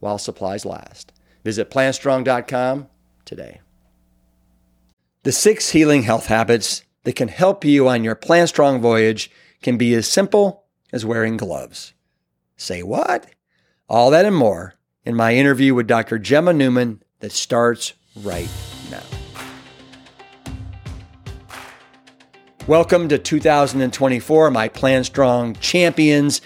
while supplies last. Visit plantstrong.com today. The six healing health habits that can help you on your Plant Strong voyage can be as simple as wearing gloves. Say what? All that and more in my interview with Dr. Gemma Newman that starts right now. Welcome to 2024, my Plant Strong champions.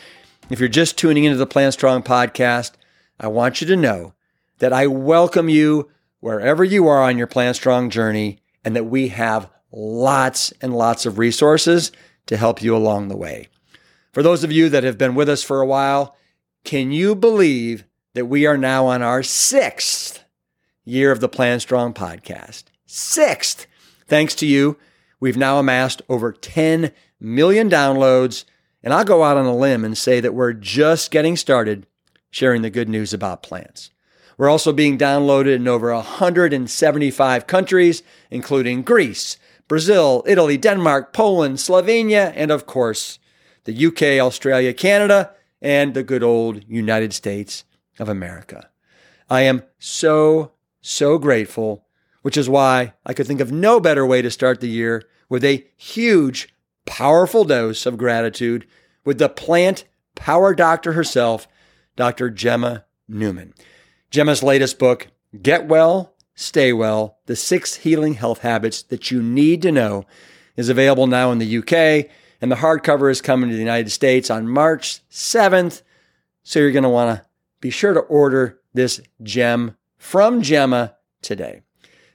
If you're just tuning into the Plant Strong podcast, I want you to know that I welcome you wherever you are on your Plant Strong journey and that we have lots and lots of resources to help you along the way. For those of you that have been with us for a while, can you believe that we are now on our sixth year of the Plant Strong podcast? Sixth. Thanks to you, we've now amassed over 10 million downloads. And I'll go out on a limb and say that we're just getting started sharing the good news about plants. We're also being downloaded in over 175 countries, including Greece, Brazil, Italy, Denmark, Poland, Slovenia, and of course, the UK, Australia, Canada, and the good old United States of America. I am so, so grateful, which is why I could think of no better way to start the year with a huge, powerful dose of gratitude with the plant power doctor herself, Dr. Gemma Newman. Gemma's latest book, Get Well, Stay Well The Six Healing Health Habits That You Need to Know, is available now in the UK, and the hardcover is coming to the United States on March 7th. So you're going to want to be sure to order this gem from Gemma today.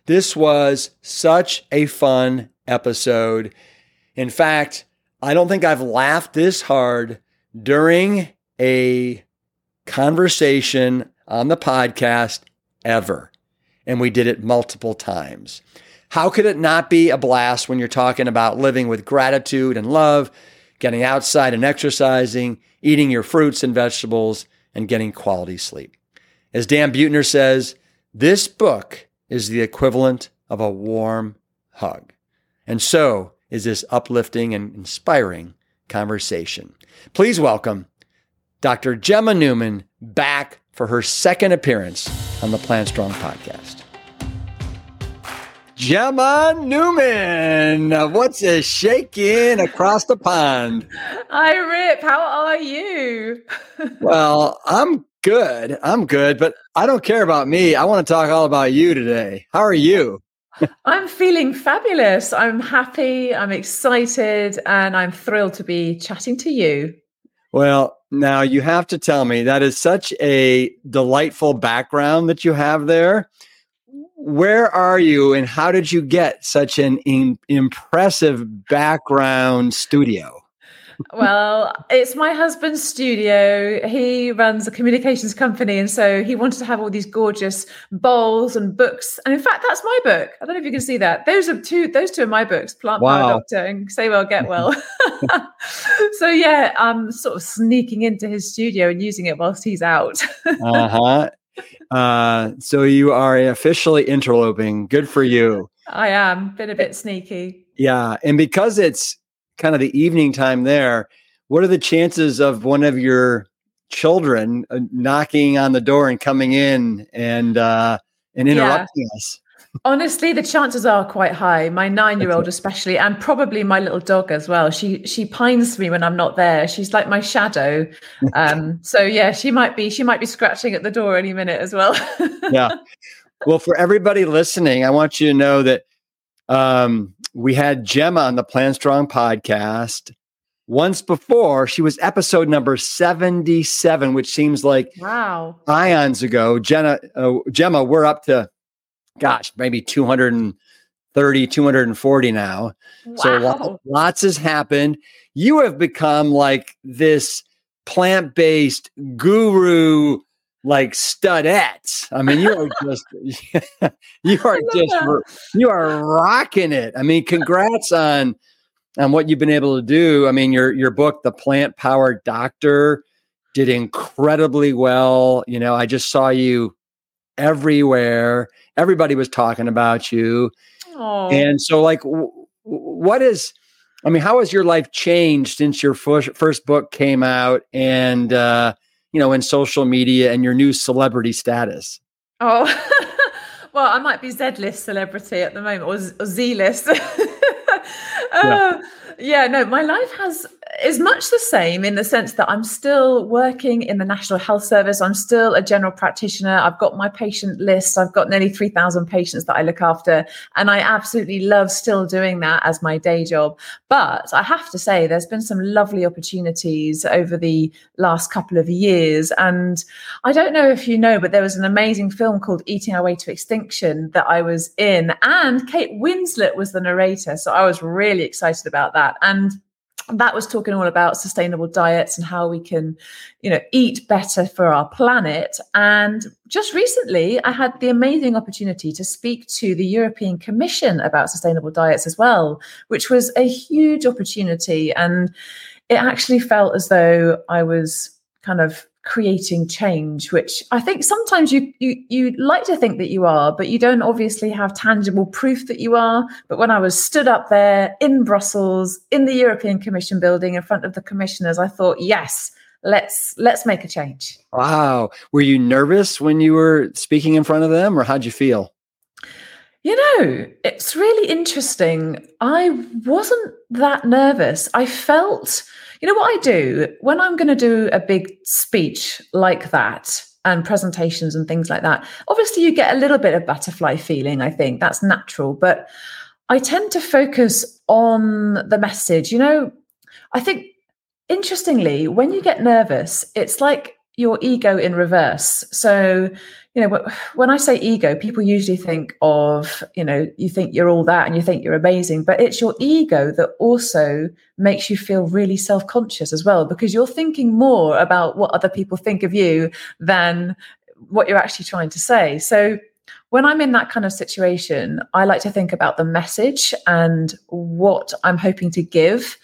This was such a fun episode. In fact, I don't think I've laughed this hard during a conversation on the podcast ever. And we did it multiple times. How could it not be a blast when you're talking about living with gratitude and love, getting outside and exercising, eating your fruits and vegetables, and getting quality sleep? As Dan Buettner says, this book is the equivalent of a warm hug. And so is this uplifting and inspiring conversation. Please welcome Dr. Gemma Newman back for her second appearance on the Plant Strong podcast. Gemma Newman, what's a shaking across the pond? Hi, Rip. How are you? well, I'm good. I'm good, but I don't care about me. I want to talk all about you today. How are you? I'm feeling fabulous. I'm happy, I'm excited, and I'm thrilled to be chatting to you. Well, now you have to tell me that is such a delightful background that you have there. Where are you and how did you get such an in- impressive background studio? Well, it's my husband's studio. He runs a communications company. And so he wanted to have all these gorgeous bowls and books. And in fact, that's my book. I don't know if you can see that. Those are two, those two are my books, Plant wow. Power Doctor and Stay Well, Get Well. so yeah, I'm sort of sneaking into his studio and using it whilst he's out. uh-huh. Uh, so you are officially interloping. Good for you. I am. Been a bit sneaky. Yeah. And because it's kind of the evening time there, what are the chances of one of your children uh, knocking on the door and coming in and uh, and interrupting yeah. us? Honestly, the chances are quite high. My nine-year-old, especially, and probably my little dog as well. She she pines for me when I'm not there. She's like my shadow. Um, so yeah, she might be she might be scratching at the door any minute as well. yeah. Well, for everybody listening, I want you to know that um, we had Gemma on the Plant Strong podcast once before. She was episode number 77, which seems like wow ions ago. Jenna, uh, Gemma, we're up to, gosh, maybe 230, 240 now. Wow. So lots, lots has happened. You have become like this plant based guru like studettes. I mean, you are just you are just that. you are rocking it. I mean, congrats on on what you've been able to do. I mean, your your book, The Plant Powered Doctor, did incredibly well. You know, I just saw you everywhere. Everybody was talking about you. Aww. And so like w- what is I mean, how has your life changed since your first, first book came out and uh you know, in social media and your new celebrity status? Oh, well, I might be Z list celebrity at the moment or, Z list. uh, yeah. yeah, no, my life has is much the same in the sense that I'm still working in the National Health Service. I'm still a general practitioner. I've got my patient list. I've got nearly 3,000 patients that I look after. And I absolutely love still doing that as my day job. But I have to say, there's been some lovely opportunities over the last couple of years. And I don't know if you know, but there was an amazing film called Eating Our Way to Extinction that I was in. And Kate Winslet was the narrator. So I was really excited about that. And that was talking all about sustainable diets and how we can you know eat better for our planet. And just recently i had the amazing opportunity to speak to the european commission about sustainable diets as well which was a huge opportunity. And it actually felt as though i was kind of creating change which i think sometimes you you you like to think that you are but you don't obviously have tangible proof that you are but when i was stood up there in brussels in the european commission building in front of the commissioners i thought yes let's let's make a change wow were you nervous when you were speaking in front of them or how'd you feel you know, it's really interesting. I wasn't that nervous. I felt you know what I do when I'm going to do a big speech like that and presentations and things like that? Obviously, you get a little bit of butterfly feeling, I think that's natural, but I tend to focus on the message. You know, I think interestingly, when you get nervous, it's like your ego in reverse. So you know when i say ego people usually think of you know you think you're all that and you think you're amazing but it's your ego that also makes you feel really self-conscious as well because you're thinking more about what other people think of you than what you're actually trying to say so when i'm in that kind of situation i like to think about the message and what i'm hoping to give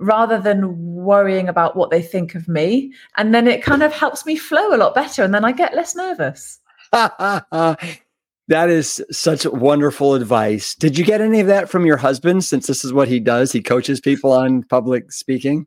rather than worrying about what they think of me. And then it kind of helps me flow a lot better. And then I get less nervous. that is such wonderful advice. Did you get any of that from your husband since this is what he does? He coaches people on public speaking?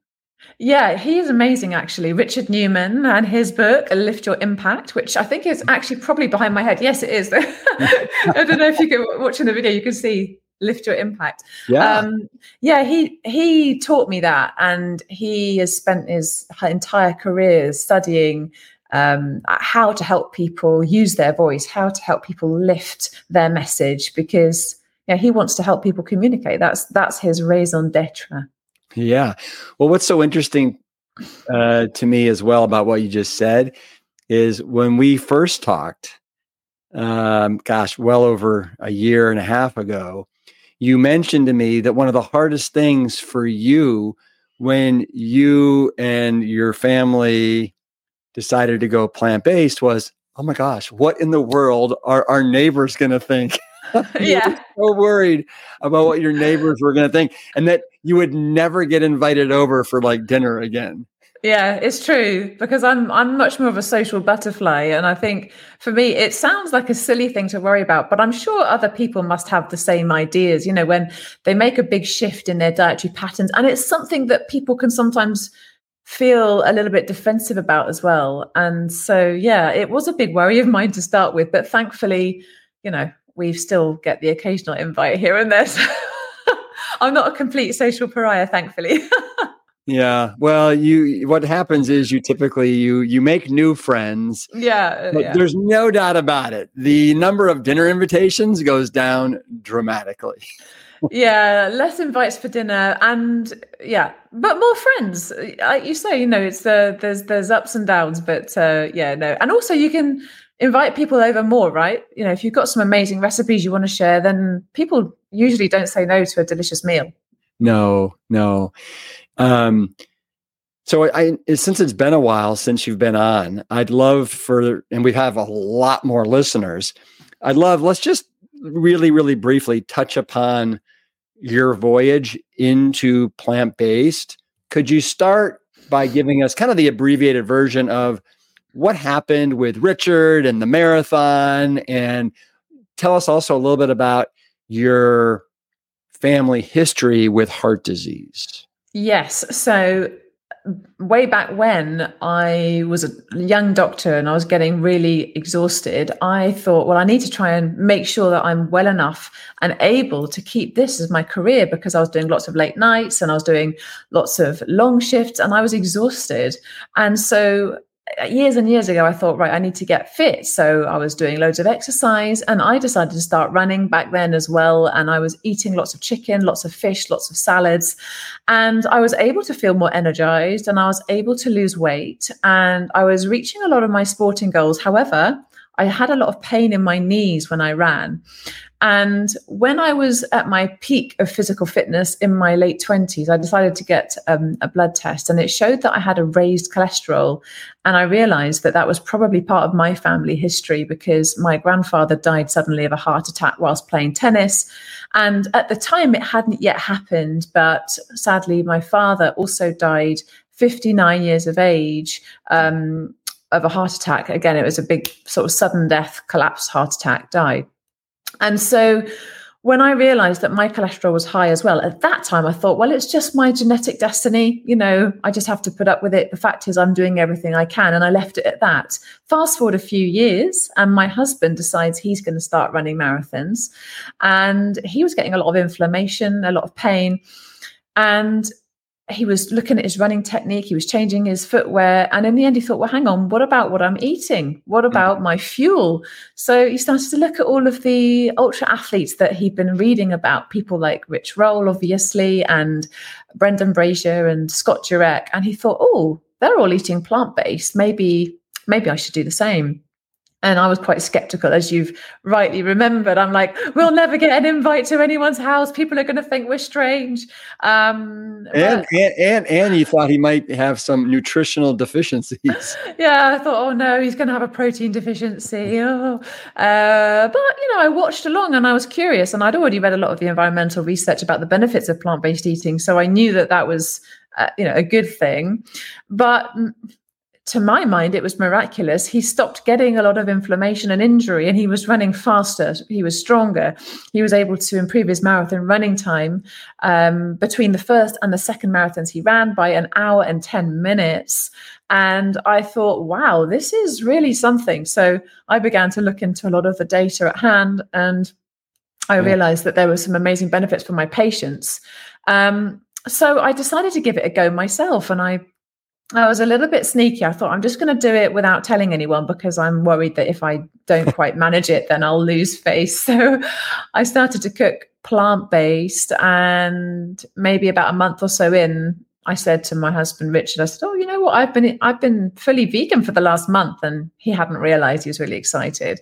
Yeah, he is amazing, actually. Richard Newman and his book, Lift Your Impact, which I think is actually probably behind my head. Yes, it is. I don't know if you can watching the video, you can see lift your impact. Yeah. Um, yeah, he he taught me that and he has spent his entire career studying um, how to help people use their voice, how to help people lift their message, because yeah, he wants to help people communicate. That's that's his raison d'être. Yeah. Well, what's so interesting uh, to me as well about what you just said is when we first talked, um, gosh, well over a year and a half ago, you mentioned to me that one of the hardest things for you when you and your family decided to go plant based was, oh my gosh, what in the world are our neighbors going to think? yeah. so worried about what your neighbors were going to think and that you would never get invited over for like dinner again. Yeah, it's true because I'm I'm much more of a social butterfly and I think for me it sounds like a silly thing to worry about but I'm sure other people must have the same ideas you know when they make a big shift in their dietary patterns and it's something that people can sometimes feel a little bit defensive about as well. And so, yeah, it was a big worry of mine to start with, but thankfully, you know, we still get the occasional invite here and there. So I'm not a complete social pariah, thankfully. yeah. Well, you what happens is you typically you you make new friends. Yeah, uh, But yeah. there's no doubt about it. The number of dinner invitations goes down dramatically yeah, less invites for dinner, and yeah, but more friends. Like you say, you know, it's the there's there's ups and downs, but uh, yeah, no, and also you can invite people over more, right? You know, if you've got some amazing recipes you want to share, then people usually don't say no to a delicious meal. No, no. Um, So I, since it's been a while since you've been on, I'd love for, and we have a lot more listeners. I'd love, let's just really, really briefly touch upon your voyage into plant based. Could you start by giving us kind of the abbreviated version of what happened with Richard and the marathon? And tell us also a little bit about your family history with heart disease. Yes. So way back when I was a young doctor and I was getting really exhausted, I thought, well, I need to try and make sure that I'm well enough and able to keep this as my career because I was doing lots of late nights and I was doing lots of long shifts and I was exhausted. And so Uh, years and years ago, I thought, right, I need to get fit. So I was doing loads of exercise and I decided to start running back then as well. And I was eating lots of chicken, lots of fish, lots of salads. And I was able to feel more energized and I was able to lose weight. And I was reaching a lot of my sporting goals. However, I had a lot of pain in my knees when I ran. And when I was at my peak of physical fitness in my late 20s, I decided to get um, a blood test and it showed that I had a raised cholesterol. And I realized that that was probably part of my family history because my grandfather died suddenly of a heart attack whilst playing tennis. And at the time, it hadn't yet happened. But sadly, my father also died 59 years of age. Um, of a heart attack. Again, it was a big sort of sudden death, collapse heart attack, died. And so when I realized that my cholesterol was high as well, at that time I thought, well, it's just my genetic destiny. You know, I just have to put up with it. The fact is, I'm doing everything I can. And I left it at that. Fast forward a few years, and my husband decides he's going to start running marathons. And he was getting a lot of inflammation, a lot of pain. And he was looking at his running technique, he was changing his footwear. And in the end, he thought, well, hang on, what about what I'm eating? What mm. about my fuel? So he started to look at all of the ultra athletes that he'd been reading about, people like Rich Roll, obviously, and Brendan Brazier and Scott Jurek. And he thought, oh, they're all eating plant based. Maybe, maybe I should do the same. And I was quite skeptical, as you've rightly remembered. I'm like, we'll never get an invite to anyone's house. People are going to think we're strange. Um, and, but, and, and and you thought he might have some nutritional deficiencies. Yeah, I thought, oh no, he's going to have a protein deficiency. Oh. Uh, but you know, I watched along and I was curious, and I'd already read a lot of the environmental research about the benefits of plant-based eating, so I knew that that was. Uh, you know, a good thing, but to my mind, it was miraculous. He stopped getting a lot of inflammation and injury, and he was running faster. He was stronger. He was able to improve his marathon running time um, between the first and the second marathons he ran by an hour and 10 minutes. And I thought, wow, this is really something. So I began to look into a lot of the data at hand, and I yeah. realized that there were some amazing benefits for my patients. Um, so I decided to give it a go myself, and I I was a little bit sneaky. I thought I'm just going to do it without telling anyone because I'm worried that if I don't quite manage it, then I'll lose face. So I started to cook plant based, and maybe about a month or so in, I said to my husband Richard, I said, "Oh, you know what? I've been I've been fully vegan for the last month," and he hadn't realised. He was really excited,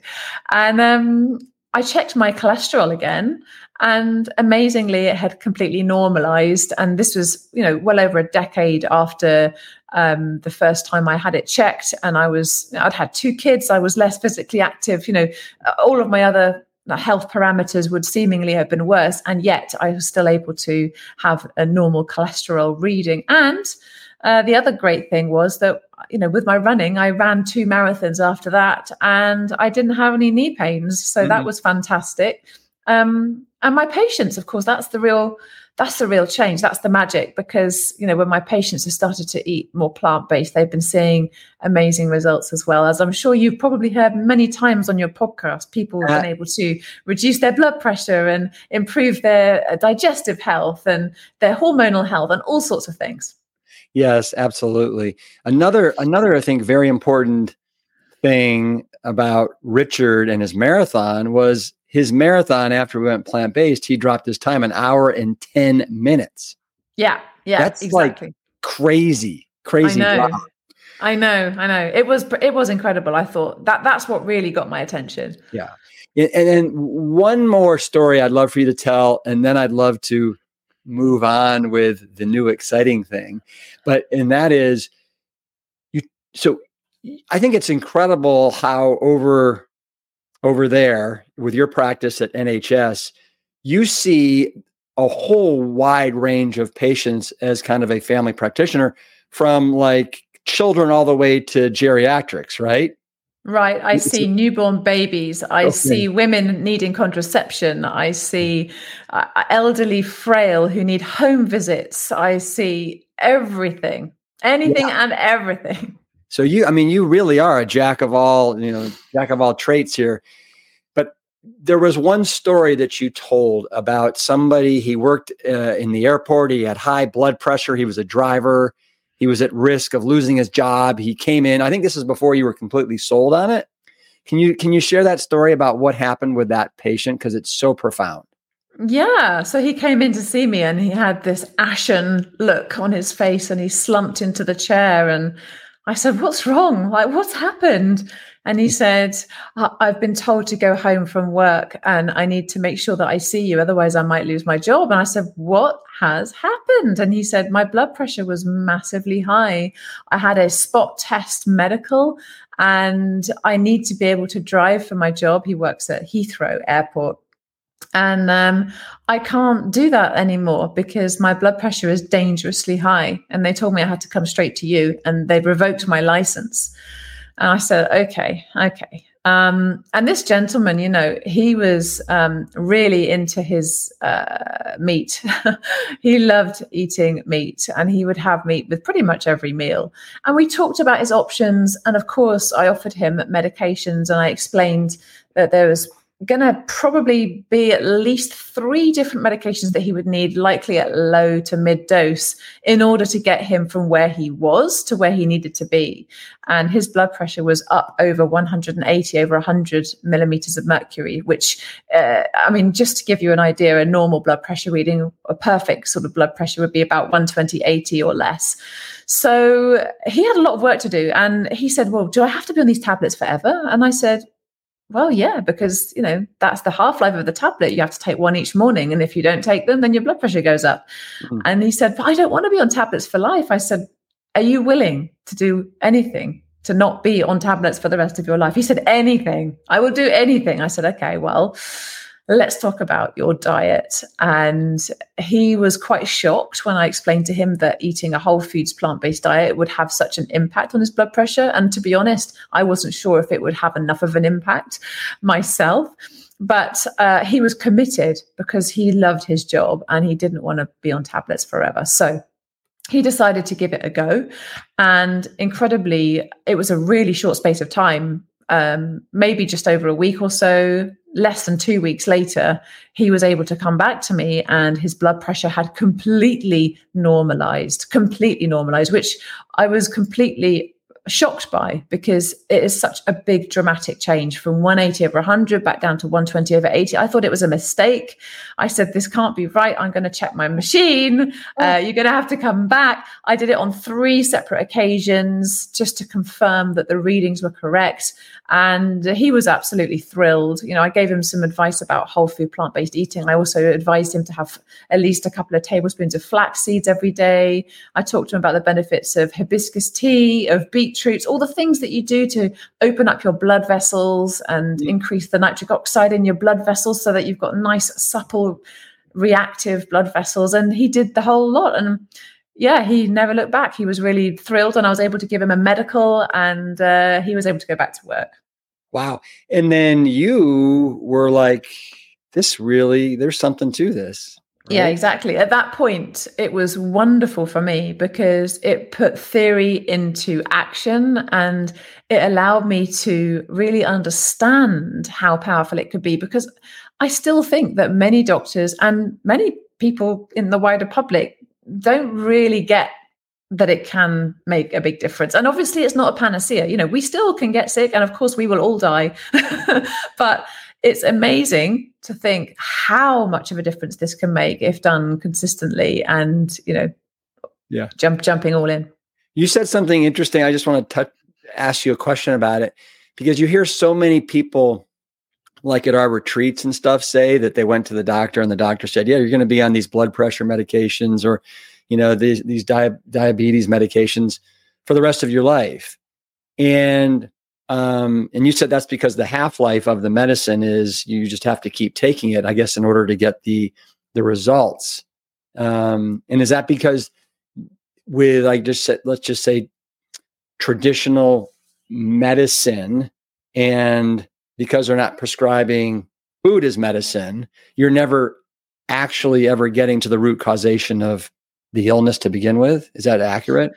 and um, I checked my cholesterol again, and amazingly, it had completely normalized. And this was, you know, well over a decade after um, the first time I had it checked. And I was, I'd had two kids. I was less physically active. You know, all of my other health parameters would seemingly have been worse, and yet I was still able to have a normal cholesterol reading. And uh, the other great thing was that you know with my running i ran two marathons after that and i didn't have any knee pains so mm-hmm. that was fantastic um, and my patients of course that's the real that's the real change. That's the magic because you know when my patients have started to eat more plant-based they've been seeing amazing results as well. As i'm sure you've probably heard many times on your podcast people have been able to reduce their blood pressure and improve their uh, digestive health and their hormonal health and all sorts of things. Yes, absolutely. Another another I think very important thing about Richard and his marathon was his marathon after we went plant based, he dropped his time an hour and 10 minutes. Yeah. Yeah. That's exactly. like crazy, crazy. I know. Drop. I know. I know. It was it was incredible. I thought that that's what really got my attention. Yeah. And then one more story I'd love for you to tell, and then I'd love to move on with the new exciting thing. But and that is you so I think it's incredible how over over there with your practice at NHS, you see a whole wide range of patients as kind of a family practitioner from like children all the way to geriatrics, right? Right. I see newborn babies. I okay. see women needing contraception. I see uh, elderly, frail who need home visits. I see everything, anything yeah. and everything. So you, I mean, you really are a jack of all, you know, jack of all traits here. But there was one story that you told about somebody. He worked uh, in the airport. He had high blood pressure. He was a driver he was at risk of losing his job. He came in. I think this is before you were completely sold on it. Can you can you share that story about what happened with that patient because it's so profound? Yeah, so he came in to see me and he had this ashen look on his face and he slumped into the chair and I said, "What's wrong? Like what's happened?" And he said, I've been told to go home from work and I need to make sure that I see you. Otherwise, I might lose my job. And I said, What has happened? And he said, My blood pressure was massively high. I had a spot test medical and I need to be able to drive for my job. He works at Heathrow Airport. And um, I can't do that anymore because my blood pressure is dangerously high. And they told me I had to come straight to you and they revoked my license. And I said, okay, okay. Um, and this gentleman, you know, he was um, really into his uh, meat. he loved eating meat and he would have meat with pretty much every meal. And we talked about his options. And of course, I offered him medications and I explained that there was going to probably be at least three different medications that he would need, likely at low to mid dose, in order to get him from where he was to where he needed to be. And his blood pressure was up over 180 over 100 millimeters of mercury, which, uh, I mean, just to give you an idea, a normal blood pressure reading, a perfect sort of blood pressure would be about 120, 80 or less. So he had a lot of work to do. And he said, Well, do I have to be on these tablets forever? And I said, well, yeah, because you know that's the half life of the tablet. You have to take one each morning, and if you don't take them, then your blood pressure goes up. Mm-hmm. And he said, "I don't want to be on tablets for life." I said, "Are you willing to do anything to not be on tablets for the rest of your life?" He said, "Anything. I will do anything." I said, "Okay, well." Let's talk about your diet. And he was quite shocked when I explained to him that eating a whole foods plant based diet would have such an impact on his blood pressure. And to be honest, I wasn't sure if it would have enough of an impact myself. But uh, he was committed because he loved his job and he didn't want to be on tablets forever. So he decided to give it a go. And incredibly, it was a really short space of time um, maybe just over a week or so, less than two weeks later, he was able to come back to me and his blood pressure had completely normalized, completely normalized, which I was completely shocked by because it is such a big dramatic change from 180 over 100 back down to 120 over 80 i thought it was a mistake. I said this can't be right. I'm going to check my machine. Uh, oh. you're going to have to come back. I did it on three separate occasions just to confirm that the readings were correct and he was absolutely thrilled you know i gave him some advice about whole food plant-based eating i also advised him to have at least a couple of tablespoons of flax seeds every day i talked to him about the benefits of hibiscus tea of beet beetroots, all the things that you do to open up your blood vessels and mm. increase the nitric oxide in your blood vessels so that you've got nice, supple, reactive blood vessels. And he did the whole lot. And yeah, he never looked back. He was really thrilled, and I was able to give him a medical, and uh, he was able to go back to work. Wow. And then you were like, this really, there's something to this. Right? Yeah, exactly. At that point, it was wonderful for me because it put theory into action and it allowed me to really understand how powerful it could be. Because I still think that many doctors and many people in the wider public don't really get that it can make a big difference. And obviously, it's not a panacea. You know, we still can get sick, and of course, we will all die. but it's amazing to think how much of a difference this can make if done consistently and you know yeah jump jumping all in you said something interesting i just want to touch ask you a question about it because you hear so many people like at our retreats and stuff say that they went to the doctor and the doctor said, "Yeah, you're going to be on these blood pressure medications or, you know, these these di- diabetes medications for the rest of your life." And um, and you said that's because the half life of the medicine is you just have to keep taking it, I guess, in order to get the the results. Um, and is that because with like just said, let's just say traditional medicine and because they're not prescribing food as medicine, you're never actually ever getting to the root causation of the illness to begin with. Is that accurate?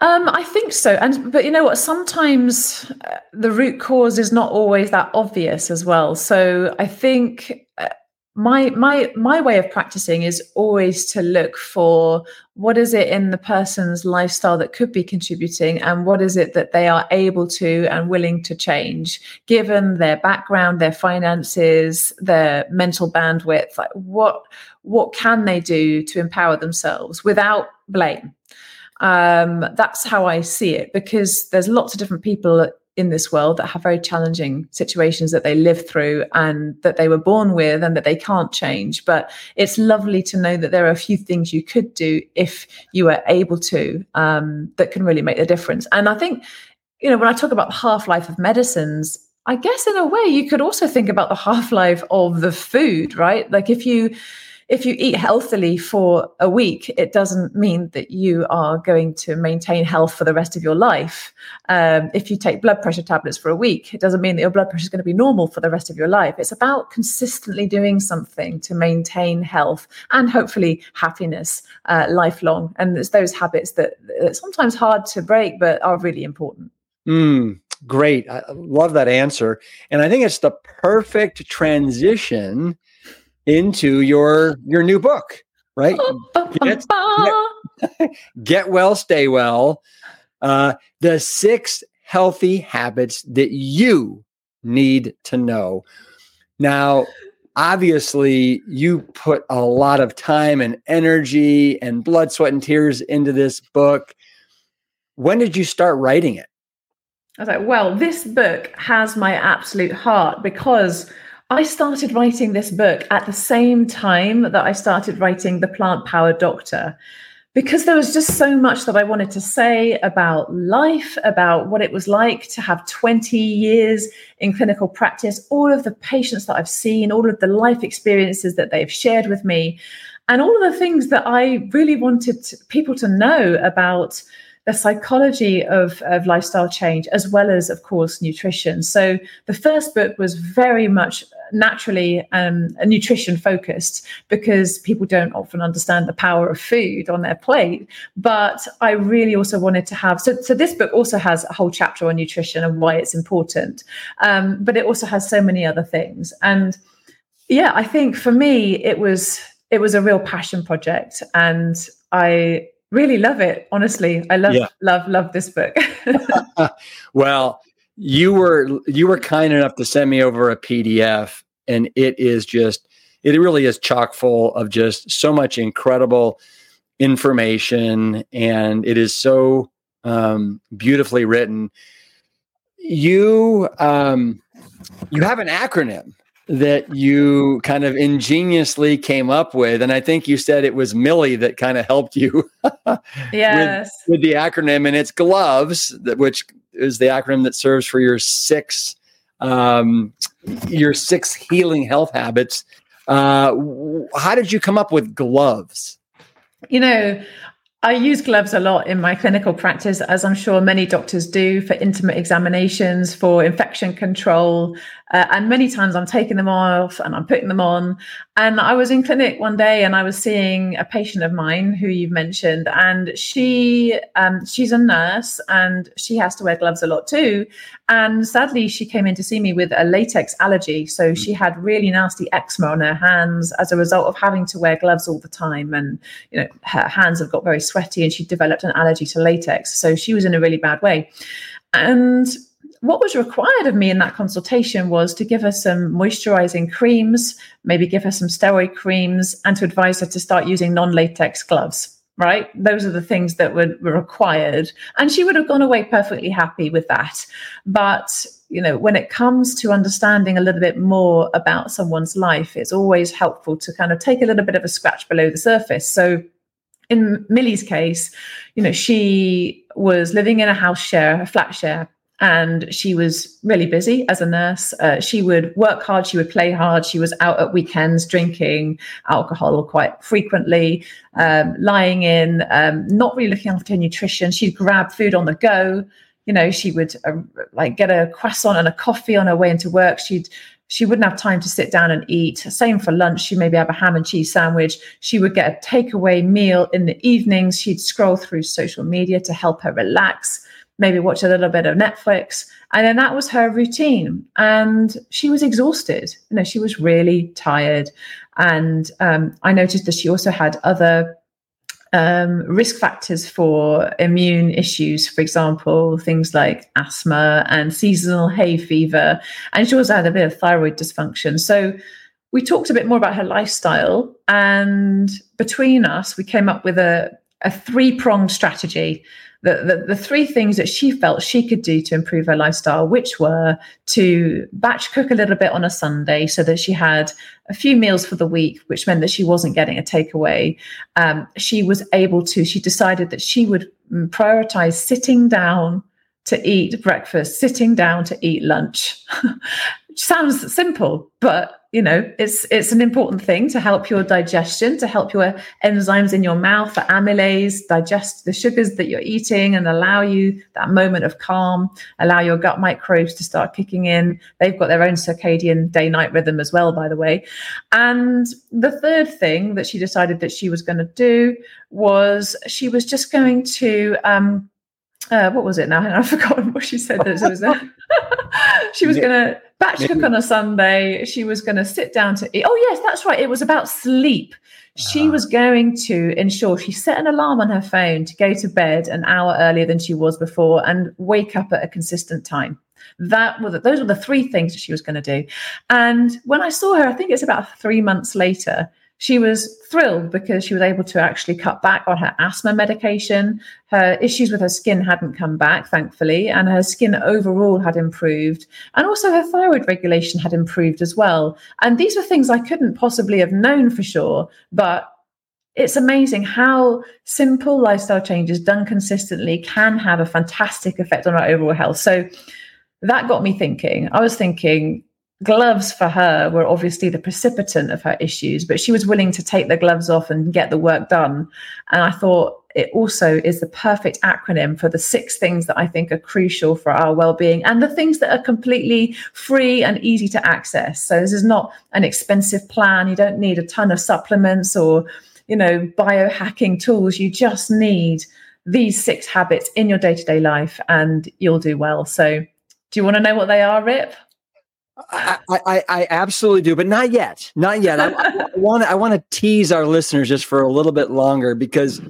Um, I think so, and but you know what? Sometimes uh, the root cause is not always that obvious as well. So I think uh, my my my way of practicing is always to look for what is it in the person's lifestyle that could be contributing and what is it that they are able to and willing to change given their background their finances their mental bandwidth like what what can they do to empower themselves without blame um, that's how i see it because there's lots of different people in this world that have very challenging situations that they live through and that they were born with and that they can't change. But it's lovely to know that there are a few things you could do if you were able to um, that can really make a difference. And I think, you know, when I talk about the half life of medicines, I guess in a way you could also think about the half life of the food, right? Like if you if you eat healthily for a week, it doesn't mean that you are going to maintain health for the rest of your life. Um, if you take blood pressure tablets for a week, it doesn't mean that your blood pressure is going to be normal for the rest of your life. It's about consistently doing something to maintain health and hopefully happiness uh, lifelong. And it's those habits that, sometimes hard to break, but are really important. Mm, great. I love that answer. And I think it's the perfect transition into your your new book, right? Get, get, get well, stay well. Uh, the six healthy habits that you need to know. Now, obviously, you put a lot of time and energy and blood, sweat, and tears into this book. When did you start writing it? I was like, well, this book has my absolute heart because I started writing this book at the same time that I started writing The Plant Powered Doctor because there was just so much that I wanted to say about life, about what it was like to have 20 years in clinical practice, all of the patients that I've seen, all of the life experiences that they've shared with me, and all of the things that I really wanted people to know about the psychology of, of lifestyle change, as well as, of course, nutrition. So the first book was very much naturally um, nutrition focused because people don't often understand the power of food on their plate. But I really also wanted to have so, so this book also has a whole chapter on nutrition and why it's important. Um, but it also has so many other things. And yeah, I think for me, it was it was a real passion project. And I really love it. Honestly, I love, yeah. love, love this book. well, you were you were kind enough to send me over a PDF, and it is just it really is chock full of just so much incredible information, and it is so um, beautifully written. You um, you have an acronym that you kind of ingeniously came up with. And I think you said it was Millie that kind of helped you yes. with, with, the acronym. And it's GLOVES, which is the acronym that serves for your six um, your six healing health habits. Uh, how did you come up with gloves? You know, I use gloves a lot in my clinical practice, as I'm sure many doctors do for intimate examinations, for infection control. Uh, and many times I'm taking them off and I'm putting them on. And I was in clinic one day and I was seeing a patient of mine who you've mentioned, and she um, she's a nurse and she has to wear gloves a lot too. And sadly, she came in to see me with a latex allergy. So mm. she had really nasty eczema on her hands as a result of having to wear gloves all the time. And you know, her hands have got very sweaty and she developed an allergy to latex. So she was in a really bad way. And what was required of me in that consultation was to give her some moisturizing creams, maybe give her some steroid creams, and to advise her to start using non latex gloves. Right? Those are the things that were, were required. And she would have gone away perfectly happy with that. But you know, when it comes to understanding a little bit more about someone's life, it's always helpful to kind of take a little bit of a scratch below the surface. So in Millie's case, you know, she was living in a house share, a flat share, and she was really busy as a nurse. Uh, she would work hard, she would play hard. She was out at weekends drinking alcohol quite frequently, um, lying in, um, not really looking after her nutrition. She'd grab food on the go. You know, she would uh, like get a croissant and a coffee on her way into work. She'd she wouldn't have time to sit down and eat. Same for lunch. She maybe have a ham and cheese sandwich. She would get a takeaway meal in the evenings. She'd scroll through social media to help her relax maybe watch a little bit of Netflix. And then that was her routine. And she was exhausted. You know, she was really tired. And um, I noticed that she also had other um, risk factors for immune issues, for example, things like asthma and seasonal hay fever. And she also had a bit of thyroid dysfunction. So we talked a bit more about her lifestyle. And between us, we came up with a, a three pronged strategy the, the, the, three things that she felt she could do to improve her lifestyle, which were to batch cook a little bit on a Sunday so that she had a few meals for the week, which meant that she wasn't getting a takeaway. Um, she was able to, she decided that she would mm, prioritize sitting down to eat breakfast, sitting down to eat lunch. Sounds simple, but you know it's it's an important thing to help your digestion to help your enzymes in your mouth the amylase digest the sugars that you're eating and allow you that moment of calm allow your gut microbes to start kicking in they've got their own circadian day night rhythm as well by the way and the third thing that she decided that she was going to do was she was just going to um uh, what was it now? I've forgotten what she said. That it was she was going to batch cook on a Sunday. She was going to sit down to eat. Oh, yes, that's right. It was about sleep. She uh-huh. was going to ensure she set an alarm on her phone to go to bed an hour earlier than she was before and wake up at a consistent time. That were the, those were the three things that she was going to do. And when I saw her, I think it's about three months later, she was thrilled because she was able to actually cut back on her asthma medication. Her issues with her skin hadn't come back, thankfully, and her skin overall had improved. And also her thyroid regulation had improved as well. And these were things I couldn't possibly have known for sure, but it's amazing how simple lifestyle changes done consistently can have a fantastic effect on our overall health. So that got me thinking. I was thinking, gloves for her were obviously the precipitant of her issues, but she was willing to take the gloves off and get the work done. And I thought it also is the perfect acronym for the six things that I think are crucial for our well-being and the things that are completely free and easy to access. So this is not an expensive plan. You don't need a ton of supplements or, you know, biohacking tools. You just need these six habits in your day-to-day life and you'll do well. So do you want to know what they are, Rip? I, I, I, absolutely do, but not yet. Not yet. I, want I want to tease our listeners just for a little bit longer because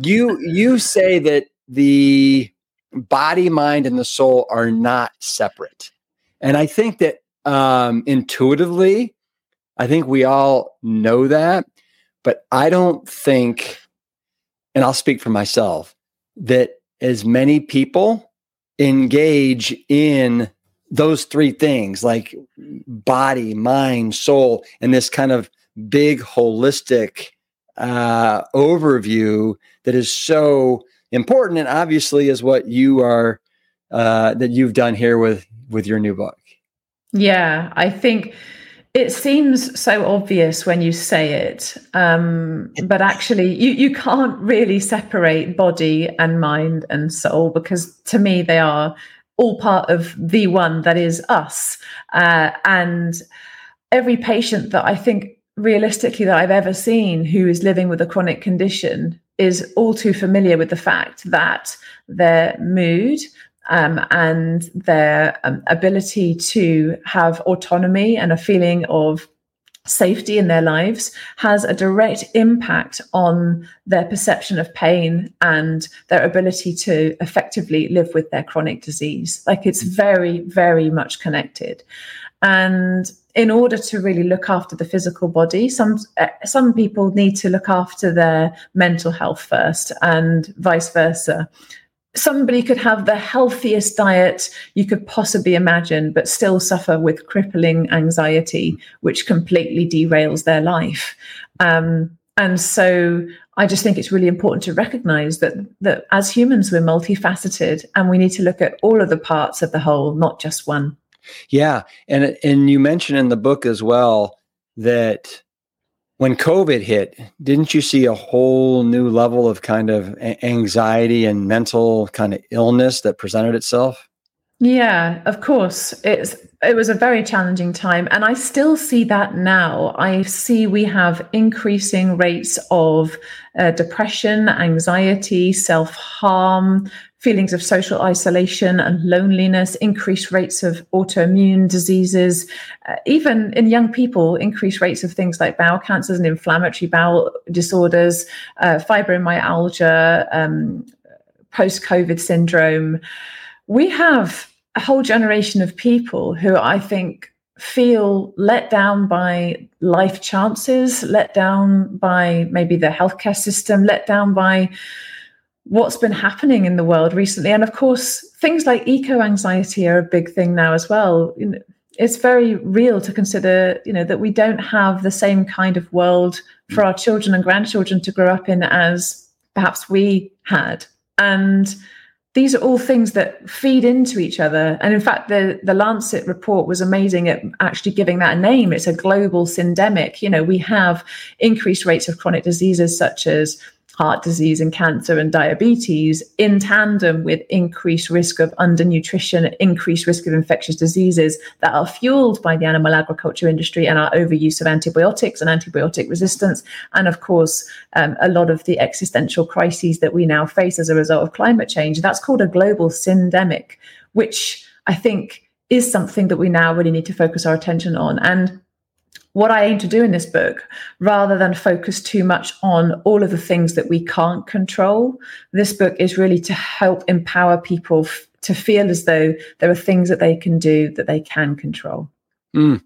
you you say that the body, mind, and the soul are not separate, and I think that um, intuitively, I think we all know that, but I don't think, and I'll speak for myself, that as many people engage in those three things like body, mind, soul, and this kind of big holistic uh, overview that is so important and obviously is what you are uh, that you've done here with with your new book. Yeah, I think it seems so obvious when you say it, um, but actually, you you can't really separate body and mind and soul because to me they are all part of the one that is us. Uh, and every patient that I think realistically that I've ever seen who is living with a chronic condition is all too familiar with the fact that their mood um, and their um, ability to have autonomy and a feeling of safety in their lives has a direct impact on their perception of pain and their ability to effectively live with their chronic disease. Like it's very, very much connected. And in order to really look after the physical body, some uh, some people need to look after their mental health first, and vice versa somebody could have the healthiest diet you could possibly imagine, but still suffer with crippling anxiety, which completely derails their life. Um, and so I just think it's really important to recognize that that as humans we're multifaceted and we need to look at all of the parts of the whole, not just one. Yeah, and and you mentioned in the book as well that when COVID hit, didn't you see a whole new level of kind of anxiety and mental kind of illness that presented itself? Yeah, of course. It's it was a very challenging time and I still see that now. I see we have increasing rates of uh, depression, anxiety, self-harm, feelings of social isolation and loneliness, increased rates of autoimmune diseases, uh, even in young people, increased rates of things like bowel cancers and inflammatory bowel disorders, uh, fibromyalgia, um, post COVID syndrome. We have a whole generation of people who I think feel let down by life chances, let down by maybe the healthcare system, let down by what's been happening in the world recently. And of course, things like eco anxiety are a big thing now as well. It's very real to consider, you know, that we don't have the same kind of world for our children and grandchildren to grow up in as perhaps we had. And these are all things that feed into each other. And in fact, the, the Lancet report was amazing at actually giving that a name. It's a global syndemic. You know, we have increased rates of chronic diseases such as heart disease and cancer and diabetes in tandem with increased risk of undernutrition, increased risk of infectious diseases that are fueled by the animal agriculture industry and our overuse of antibiotics and antibiotic resistance. And of course, um, a lot of the existential crises that we now face as a result of climate change. That's called a global syndemic, which I think is something that we now really need to focus our attention on. And what I aim to do in this book, rather than focus too much on all of the things that we can't control, this book is really to help empower people f- to feel as though there are things that they can do that they can control. Mm.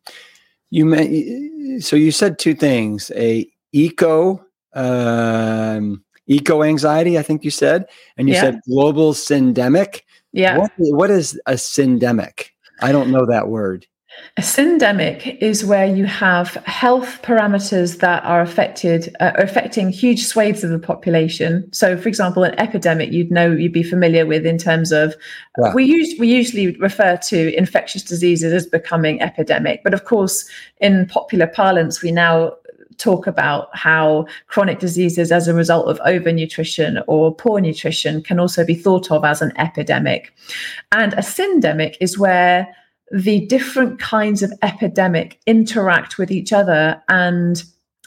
You may, so you said two things: a eco um, eco anxiety, I think you said, and you yeah. said global syndemic. Yeah. What, what is a syndemic? I don't know that word. A syndemic is where you have health parameters that are affected, uh, affecting huge swathes of the population. So, for example, an epidemic, you'd know, you'd be familiar with in terms of yeah. we use we usually refer to infectious diseases as becoming epidemic, but of course, in popular parlance, we now talk about how chronic diseases as a result of overnutrition or poor nutrition can also be thought of as an epidemic. And a syndemic is where the different kinds of epidemic interact with each other and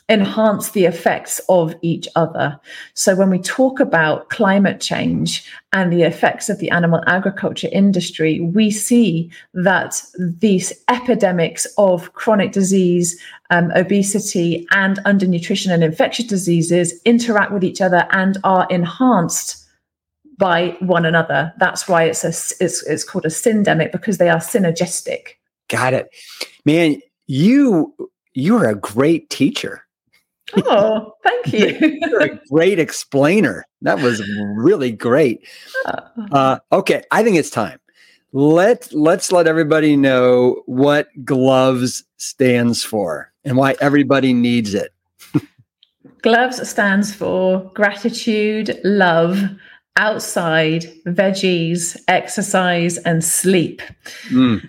enhance the effects of each other. So, when we talk about climate change and the effects of the animal agriculture industry, we see that these epidemics of chronic disease, um, obesity, and undernutrition and infectious diseases interact with each other and are enhanced by one another. That's why it's a it's it's called a syndemic because they are synergistic. Got it, man. You you are a great teacher. Oh, thank you. You're a great explainer. That was really great. Uh, uh, okay, I think it's time. Let let's let everybody know what gloves stands for and why everybody needs it. gloves stands for gratitude, love, outside, veggies, exercise, and sleep. Mm.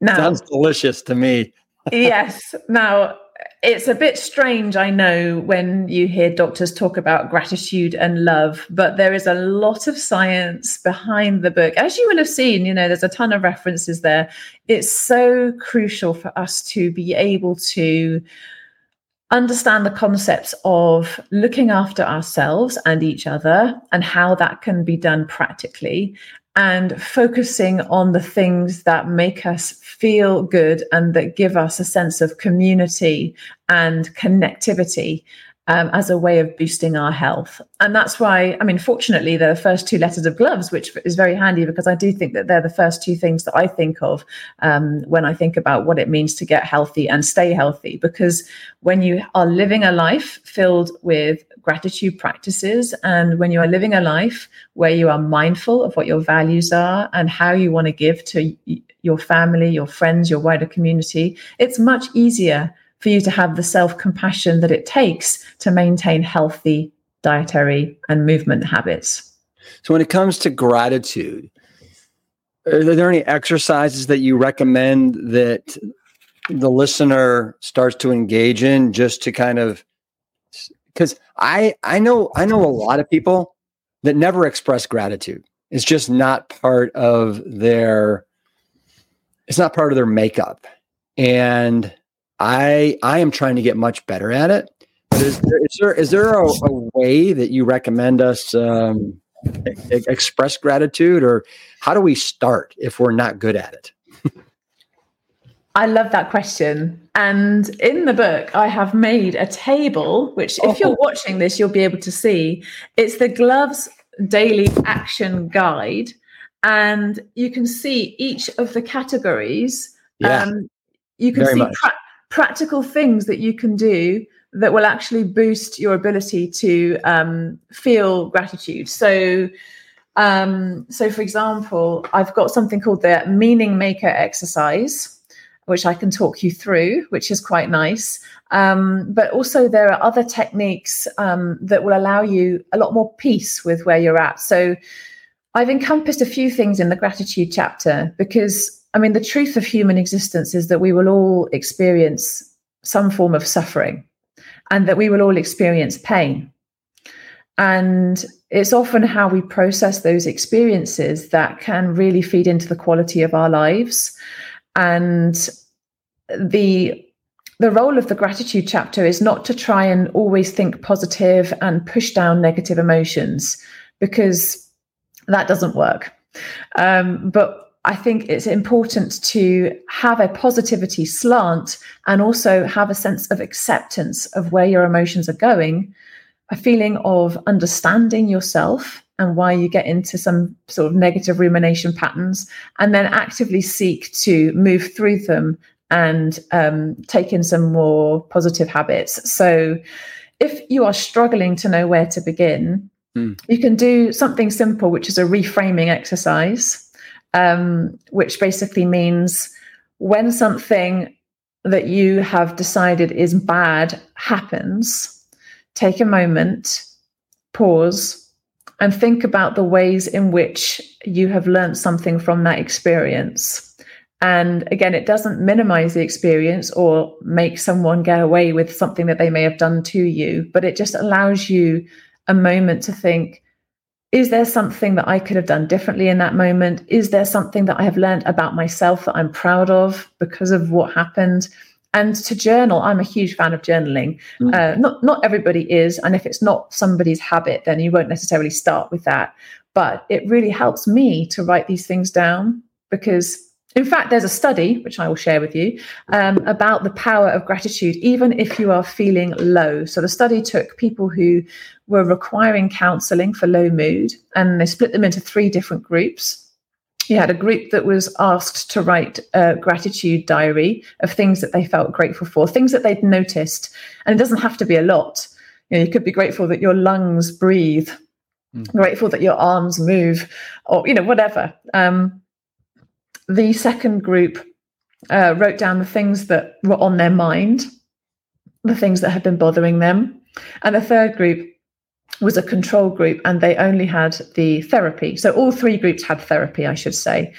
Now, Sounds delicious to me. yes. Now, it's a bit strange, I know, when you hear doctors talk about gratitude and love, but there is a lot of science behind the book. As you will have seen, you know, there's a ton of references there. It's so crucial for us to be able to understand the concepts of looking after ourselves and each other and how that can be done practically and focusing on the things that make us feel good and that give us a sense of community and connectivity um, as a way of boosting our health. And that's why, I mean, fortunately, they're the first two letters of gloves, which is very handy because I do think that they're the first two things that I think of um, when I think about what it means to get healthy and stay healthy. Because when you are living a life filled with gratitude practices and when you are living a life where you are mindful of what your values are and how you want to give to your family, your friends, your wider community, it's much easier for you to have the self compassion that it takes to maintain healthy dietary and movement habits. So, when it comes to gratitude, are there any exercises that you recommend that the listener starts to engage in just to kind of because I I know I know a lot of people that never express gratitude. It's just not part of their it's not part of their makeup. And I I am trying to get much better at it. But is there is there, is there a, a way that you recommend us um, e- express gratitude, or how do we start if we're not good at it? I love that question. And in the book, I have made a table, which, if you're oh. watching this, you'll be able to see. It's the Gloves Daily Action Guide. And you can see each of the categories. Yeah, um, you can see pra- practical things that you can do that will actually boost your ability to um, feel gratitude. So, um, so for example, I've got something called the Meaning Maker exercise, which I can talk you through, which is quite nice. Um, but also, there are other techniques um, that will allow you a lot more peace with where you're at. So, I've encompassed a few things in the gratitude chapter because I mean, the truth of human existence is that we will all experience some form of suffering and that we will all experience pain. And it's often how we process those experiences that can really feed into the quality of our lives. And the the role of the gratitude chapter is not to try and always think positive and push down negative emotions because that doesn't work. Um, but I think it's important to have a positivity slant and also have a sense of acceptance of where your emotions are going, a feeling of understanding yourself and why you get into some sort of negative rumination patterns, and then actively seek to move through them and um, take in some more positive habits. So, if you are struggling to know where to begin, mm. you can do something simple, which is a reframing exercise um, which basically means when something that you have decided is bad happens, take a moment, pause, and think about the ways in which you have learned something from that experience. And again, it doesn't minimize the experience or make someone get away with something that they may have done to you, but it just allows you a moment to think, is there something that I could have done differently in that moment? Is there something that I have learned about myself that I'm proud of because of what happened? And to journal, I'm a huge fan of journaling. Mm. Uh, not not everybody is, and if it's not somebody's habit, then you won't necessarily start with that. But it really helps me to write these things down because in fact, there's a study, which I will share with you, um, about the power of gratitude, even if you are feeling low. So the study took people who were requiring counseling for low mood and they split them into three different groups. You had a group that was asked to write a gratitude diary of things that they felt grateful for, things that they'd noticed. And it doesn't have to be a lot. You, know, you could be grateful that your lungs breathe, mm. grateful that your arms move, or, you know, whatever. Um, the second group uh, wrote down the things that were on their mind, the things that had been bothering them. And the third group was a control group and they only had the therapy. So all three groups had therapy, I should say.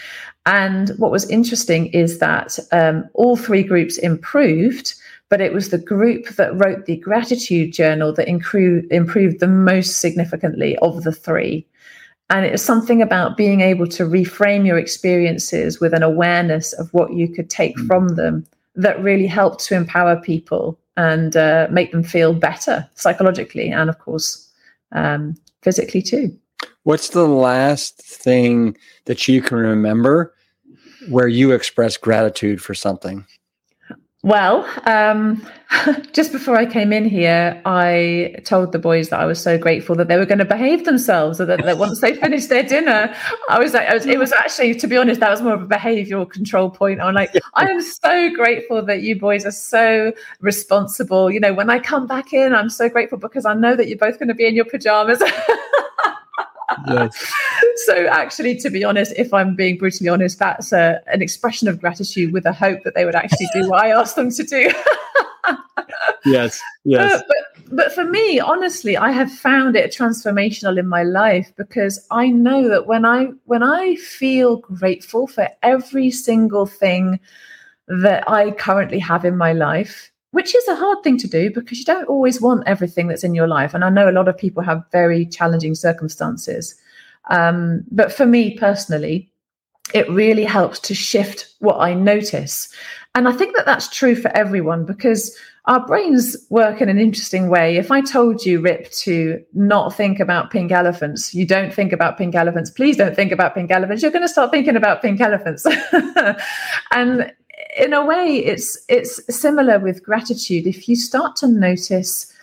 And what was interesting is that um, all three groups improved, but it was the group that wrote the gratitude journal that improved the most significantly of the three. And it's something about being able to reframe your experiences with an awareness of what you could take mm. from them that really helped to empower people and uh, make them feel better psychologically and, of course, um, physically too. What's the last thing that you can remember where you express gratitude for something? Well, um, just before I came in here, I told the boys that I was so grateful that they were going to behave themselves, so that, that once they finished their dinner, I was like, I was, it was actually, to be honest, that was more of a behavioural control point. I'm like, I am so grateful that you boys are so responsible. You know, when I come back in, I'm so grateful because I know that you're both going to be in your pajamas. yes. So, actually, to be honest, if I'm being brutally honest, that's a, an expression of gratitude with a hope that they would actually do what I asked them to do. yes, yes. Uh, but, but for me, honestly, I have found it transformational in my life because I know that when I when I feel grateful for every single thing that I currently have in my life, which is a hard thing to do because you don't always want everything that's in your life. And I know a lot of people have very challenging circumstances. Um, but for me personally, it really helps to shift what I notice. And I think that that's true for everyone because our brains work in an interesting way. If I told you, Rip, to not think about pink elephants, you don't think about pink elephants. Please don't think about pink elephants. You're going to start thinking about pink elephants. and in a way, it's it's similar with gratitude. If you start to notice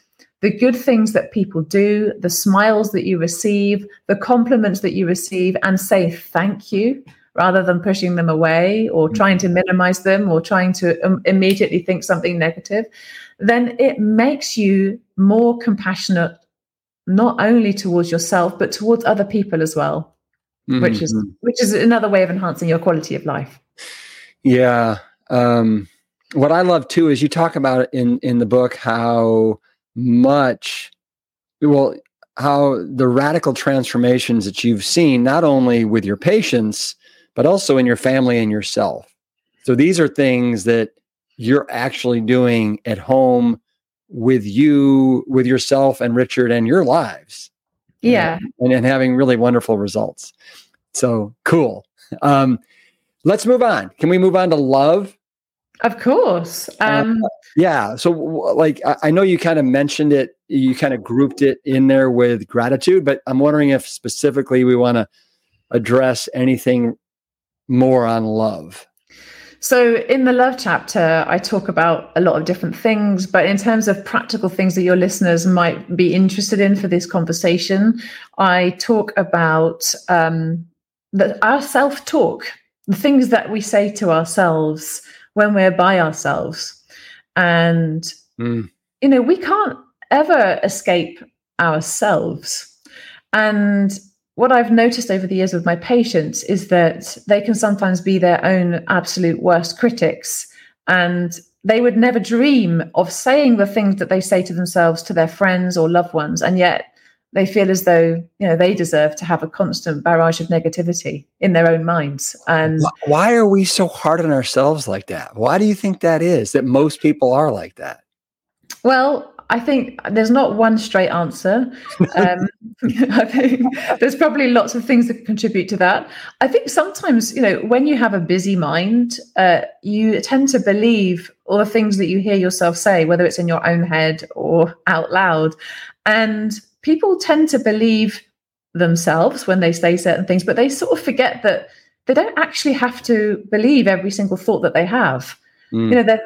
the good things that people do, the smiles that you receive, the compliments that you receive, and say thank you rather than pushing them away or mm. trying to minimize them or trying to um, immediately think something negative, then it makes you more compassionate, not only towards yourself, but towards other people as well, mm-hmm. which is mm-hmm. which is another way of enhancing your quality of life. Yeah. Um, what I love too is you talk about in in the book how much well how the radical transformations that you've seen not only with your patients but also in your family and yourself. So these are things that you're actually doing at home with you, with yourself and Richard and your lives. Yeah. And, and having really wonderful results. So cool. Um, let's move on. Can we move on to love? Of course. Um, uh, yeah. So, like, I, I know you kind of mentioned it, you kind of grouped it in there with gratitude, but I'm wondering if specifically we want to address anything more on love? So, in the love chapter, I talk about a lot of different things, but in terms of practical things that your listeners might be interested in for this conversation, I talk about um, the, our self talk, the things that we say to ourselves when we're by ourselves. And, mm. you know, we can't ever escape ourselves. And what I've noticed over the years with my patients is that they can sometimes be their own absolute worst critics. And they would never dream of saying the things that they say to themselves to their friends or loved ones. And yet they feel as though, you know, they deserve to have a constant barrage of negativity in their own minds. And why are we so hard on ourselves like that? Why do you think that is that most people are like that? Well, I think there's not one straight answer. Um, I think there's probably lots of things that contribute to that. I think sometimes, you know, when you have a busy mind, uh, you tend to believe all the things that you hear yourself say, whether it's in your own head or out loud. And people tend to believe themselves when they say certain things, but they sort of forget that they don't actually have to believe every single thought that they have. Mm. You know, that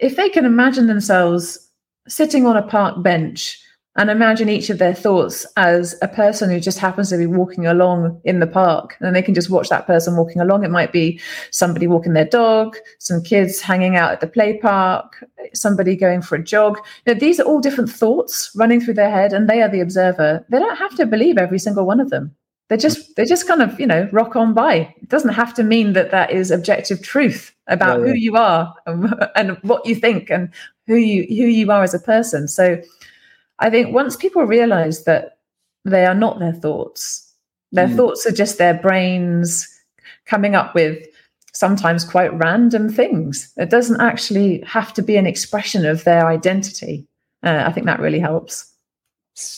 if they can imagine themselves sitting on a park bench and imagine each of their thoughts as a person who just happens to be walking along in the park. And they can just watch that person walking along. It might be somebody walking their dog some kids hanging out at the play park somebody going for a jog. Know, these are all different thoughts running through their head and they are the observer. They don't have to believe every single one of them they just they just kind of you know rock on by it doesn't have to mean that that is objective truth about yeah, yeah. who you are and, and what you think and who you who you are as a person. So I think once people realize that they are not their thoughts, their mm. thoughts are just their brains coming up with sometimes quite random things. It doesn't actually have to be an expression of their identity. Uh, I think that really helps.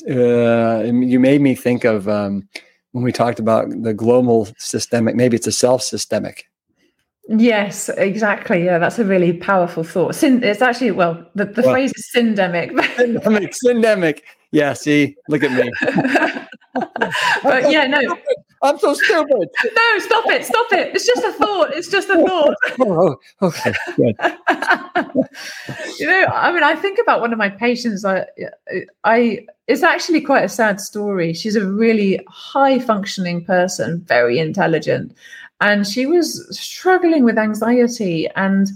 Uh, you made me think of um, when we talked about the global systemic, maybe it's a self systemic Yes, exactly. Yeah, that's a really powerful thought. Sin, it's actually well, the, the well, phrase is syndemic. syndemic, syndemic. Yeah, see, look at me. but yeah, no. I'm so stupid. No, stop it. Stop it. It's just a thought. It's just a thought. oh, okay. Good. you know, I mean, I think about one of my patients. I, I, it's actually quite a sad story. She's a really high functioning person, very intelligent, and she was struggling with anxiety and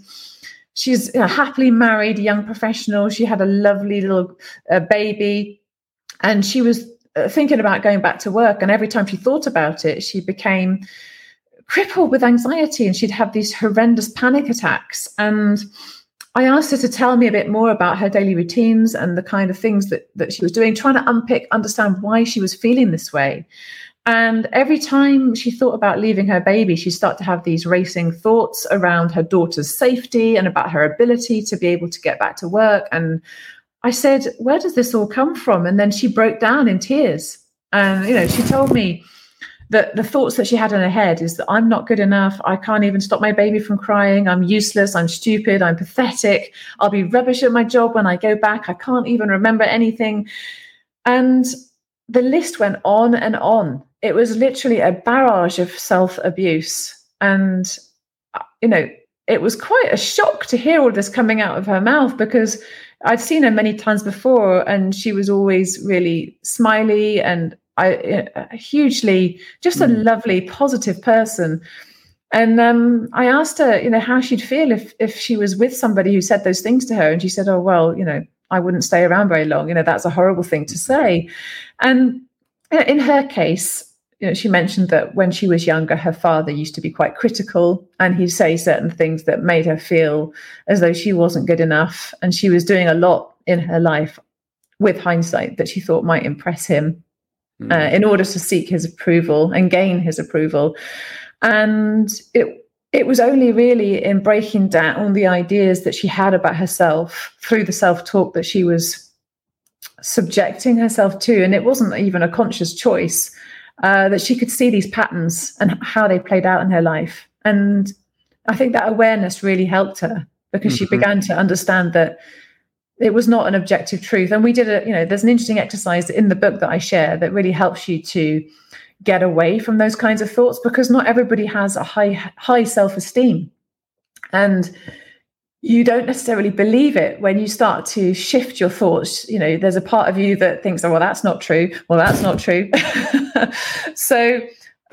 she's a happily married young professional she had a lovely little uh, baby and she was Uh, thinking about going back to work. And every time she thought about it, she became crippled with anxiety and she'd have these horrendous panic attacks. And I asked her to tell me a bit more about her daily routines and the kind of things that, that she was doing, trying to unpick, understand why she was feeling this way. And every time she thought about leaving her baby, she started to have these racing thoughts around her daughter's safety and about her ability to be able to get back to work and I said, Where does this all come from? And then she broke down in tears. And, you know, she told me that the thoughts that she had in her head is that I'm not good enough. I can't even stop my baby from crying. I'm useless. I'm stupid. I'm pathetic. I'll be rubbish at my job when I go back. I can't even remember anything. And the list went on and on. It was literally a barrage of self abuse. And, uh, you know, it was quite a shock to hear all this coming out of her mouth because I'd seen her many times before, and she was always really smiley and I uh, hugely just a mm. lovely, positive person. And um, I asked her, you know, how she'd feel if if she was with somebody who said those things to her, and she said, "Oh well, you know, I wouldn't stay around very long. You know, that's a horrible thing to say." And in her case, you know, she mentioned that when she was younger, her father used to be quite critical and he'd say certain things that made her feel as though she wasn't good enough. And she was doing a lot in her life with hindsight that she thought might impress him mm. uh, in order to seek his approval and gain his approval. And it it was only really in breaking down the ideas that she had about herself through the self-talk that she was subjecting herself to. And it wasn't even a conscious choice uh, that she could see these patterns and how they played out in her life. And I think that awareness really helped her because mm-hmm. she began to understand that it was not an objective truth. And we did a, you know, there's an interesting exercise in the book that I share that really helps you to get away from those kinds of thoughts because not everybody has a high high self-esteem. And you don't necessarily believe it when you start to shift your thoughts. You know, there's a part of you that thinks, oh, well, that's not true. Well, that's not true. so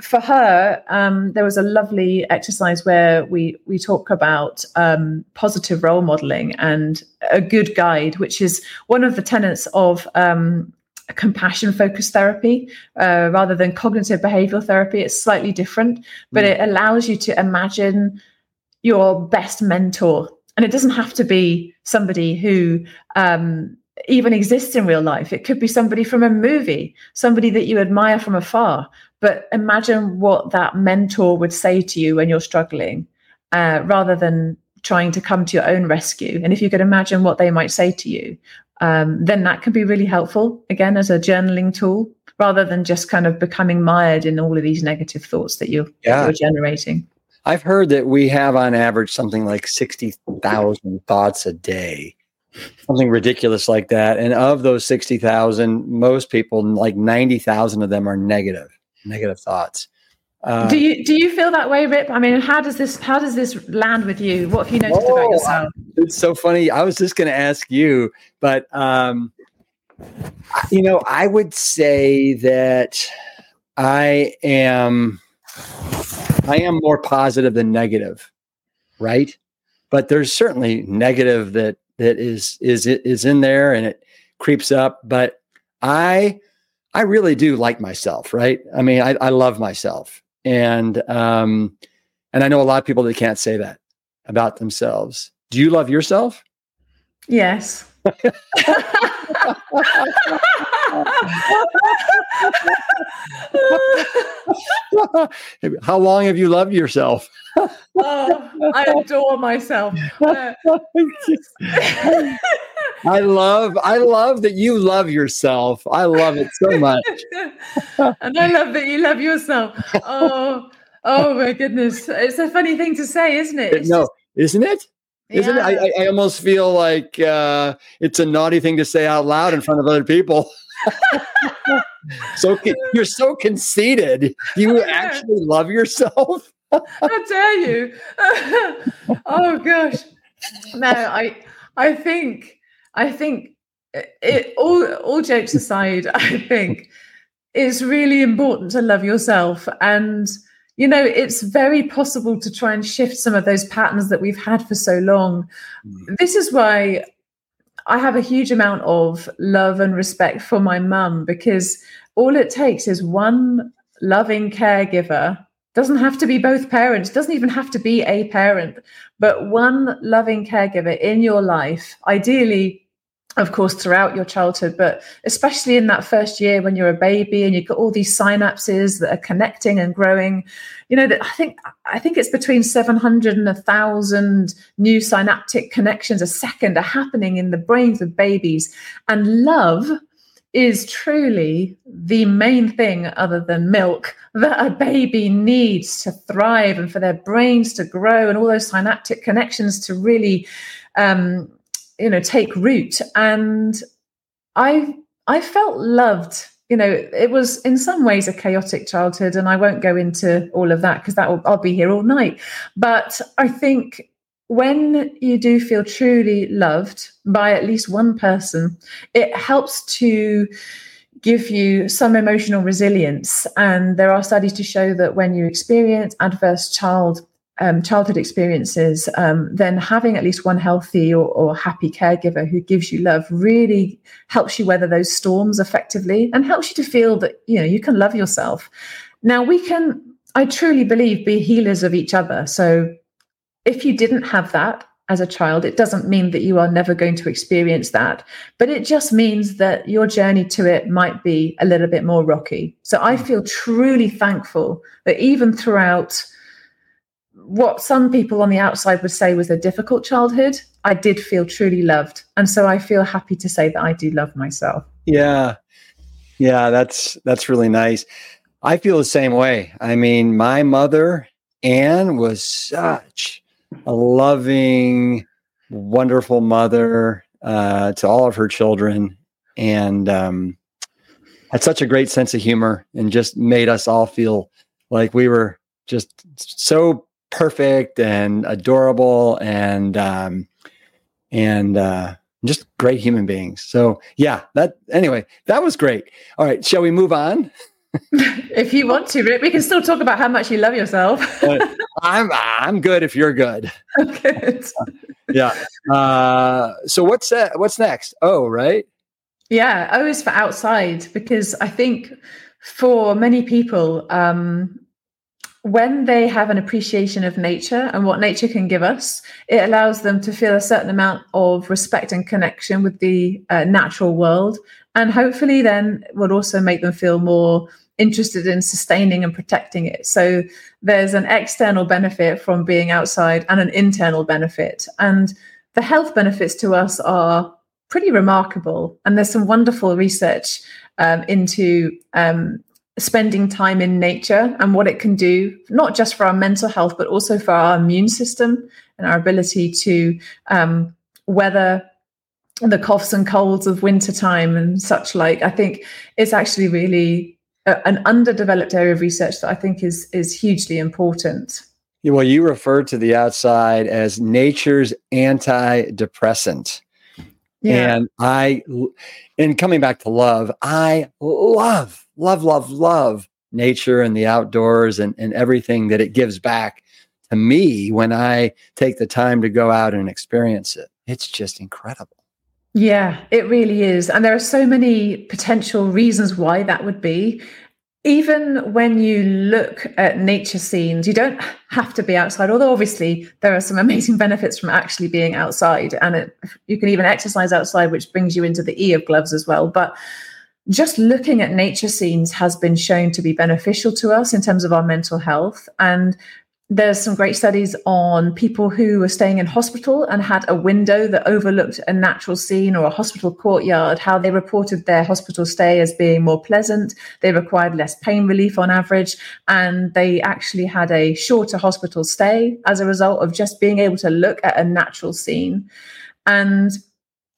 for her, um, there was a lovely exercise where we we talk about um, positive role modeling and a good guide, which is one of the tenets of um, compassion focused therapy uh, rather than cognitive behavioral therapy. It's slightly different, but mm. it allows you to imagine your best mentor and it doesn't have to be somebody who um, even exists in real life. It could be somebody from a movie, somebody that you admire from afar. But imagine what that mentor would say to you when you're struggling, uh, rather than trying to come to your own rescue. And if you could imagine what they might say to you, um, then that can be really helpful, again, as a journaling tool, rather than just kind of becoming mired in all of these negative thoughts that you're, yeah. you're generating. I've heard that we have on average something like 60,000 thoughts a day, something ridiculous like that. And of those 60,000, most people, like 90,000 of them are negative, negative thoughts. Uh, do you do you feel that way, Rip? I mean, how does this how does this land with you? What have you noticed oh, about yourself? It's so funny. I was just going to ask you, but um, you know, I would say that I am I am more positive than negative, right? But there's certainly negative that that is is is in there and it creeps up. But I I really do like myself, right? I mean, I, I love myself, and um, and I know a lot of people that can't say that about themselves. Do you love yourself? Yes. How long have you loved yourself? oh, I adore myself. I love I love that you love yourself. I love it so much. and I love that you love yourself. Oh, oh my goodness. It's a funny thing to say, isn't it? It's no, just, isn't it? Isn't it? I, I almost feel like uh, it's a naughty thing to say out loud in front of other people. so you're so conceited. You actually love yourself. How dare you? oh gosh. No, I I think I think it all all jokes aside, I think it's really important to love yourself and you know it's very possible to try and shift some of those patterns that we've had for so long mm. this is why i have a huge amount of love and respect for my mum because all it takes is one loving caregiver doesn't have to be both parents doesn't even have to be a parent but one loving caregiver in your life ideally of course throughout your childhood but especially in that first year when you're a baby and you've got all these synapses that are connecting and growing you know that i think i think it's between 700 and 1000 new synaptic connections a second are happening in the brains of babies. And love is truly the main thing other than milk that a baby needs to thrive and for their brains to grow and all those synaptic connections to really um, you know take root. And i i felt loved you know it was in some ways a chaotic childhood and i won't go into all of that because that will i'll be here all night. But i think when you do feel truly loved by at least one person it helps to give you some emotional resilience. And there are studies to show that when you experience adverse child um, childhood experiences, um, then having at least one healthy or, or, happy caregiver who gives you love really helps you weather those storms effectively and helps you to feel that you know you can love yourself. Now we can, I truly believe, be healers of each other. So if you didn't have that as a child, it doesn't mean that you are never going to experience that, but it just means that your journey to it might be a little bit more rocky. So I feel truly thankful that even throughout what some people on the outside would say was a difficult childhood, I did feel truly loved. And so I feel happy to say that I do love myself. Yeah. Yeah, that's that's really nice. I feel the same way. I mean, my mother Ann was such a loving, wonderful mother uh, to all of her children, and um, had such a great sense of humor, and just made us all feel like we were just so perfect and adorable and um, and uh, just great human beings. So yeah, that anyway, that was great. All right, shall we move on? if you want to, Rip, we can still talk about how much you love yourself. I'm I'm good if you're good. good. yeah. Uh, so what's that? What's next? Oh, right. Yeah, O is for outside because I think for many people, um, when they have an appreciation of nature and what nature can give us, it allows them to feel a certain amount of respect and connection with the uh, natural world. And hopefully, then would also make them feel more interested in sustaining and protecting it. So there's an external benefit from being outside and an internal benefit. And the health benefits to us are pretty remarkable. And there's some wonderful research um, into um, spending time in nature and what it can do, not just for our mental health, but also for our immune system and our ability to um, weather the coughs and colds of wintertime and such like. I think it's actually really a, an underdeveloped area of research that I think is is hugely important. Well, you refer to the outside as nature's antidepressant. Yeah. And I, and coming back to love, I love love, love, love nature and the outdoors and, and everything that it gives back to me when I take the time to go out and experience it. It's just incredible. Yeah, it really is. And there are so many potential reasons why that would be. Even when you look at nature scenes, you don't have to be outside, although obviously there are some amazing benefits from actually being outside. And it, you can even exercise outside, which brings you into the E of gloves as well. But just looking at nature scenes has been shown to be beneficial to us in terms of our mental health. And there's some great studies on people who were staying in hospital and had a window that overlooked a natural scene or a hospital courtyard, how they reported their hospital stay as being more pleasant. They required less pain relief on average, and they actually had a shorter hospital stay as a result of just being able to look at a natural scene. And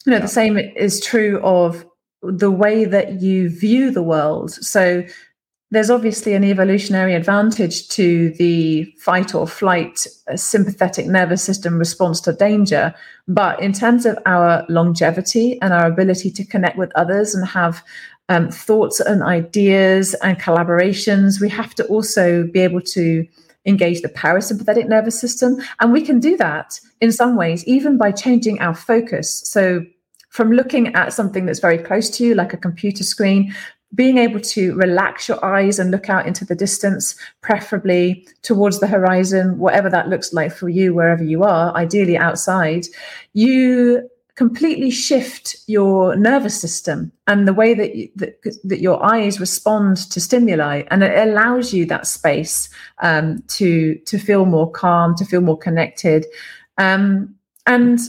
you know, yeah. the same is true of the way that you view the world. So there's obviously an evolutionary advantage to the fight or flight uh, sympathetic nervous system response to danger. But in terms of our longevity and our ability to connect with others and have um, thoughts and ideas and collaborations, we have to also be able to engage the parasympathetic nervous system. And we can do that in some ways, even by changing our focus. So, from looking at something that's very close to you, like a computer screen, being able to relax your eyes and look out into the distance, preferably towards the horizon, whatever that looks like for you, wherever you are, ideally outside, you completely shift your nervous system and the way that, you, that, that your eyes respond to stimuli. And it allows you that space um, to to feel more calm to feel more connected. Um, and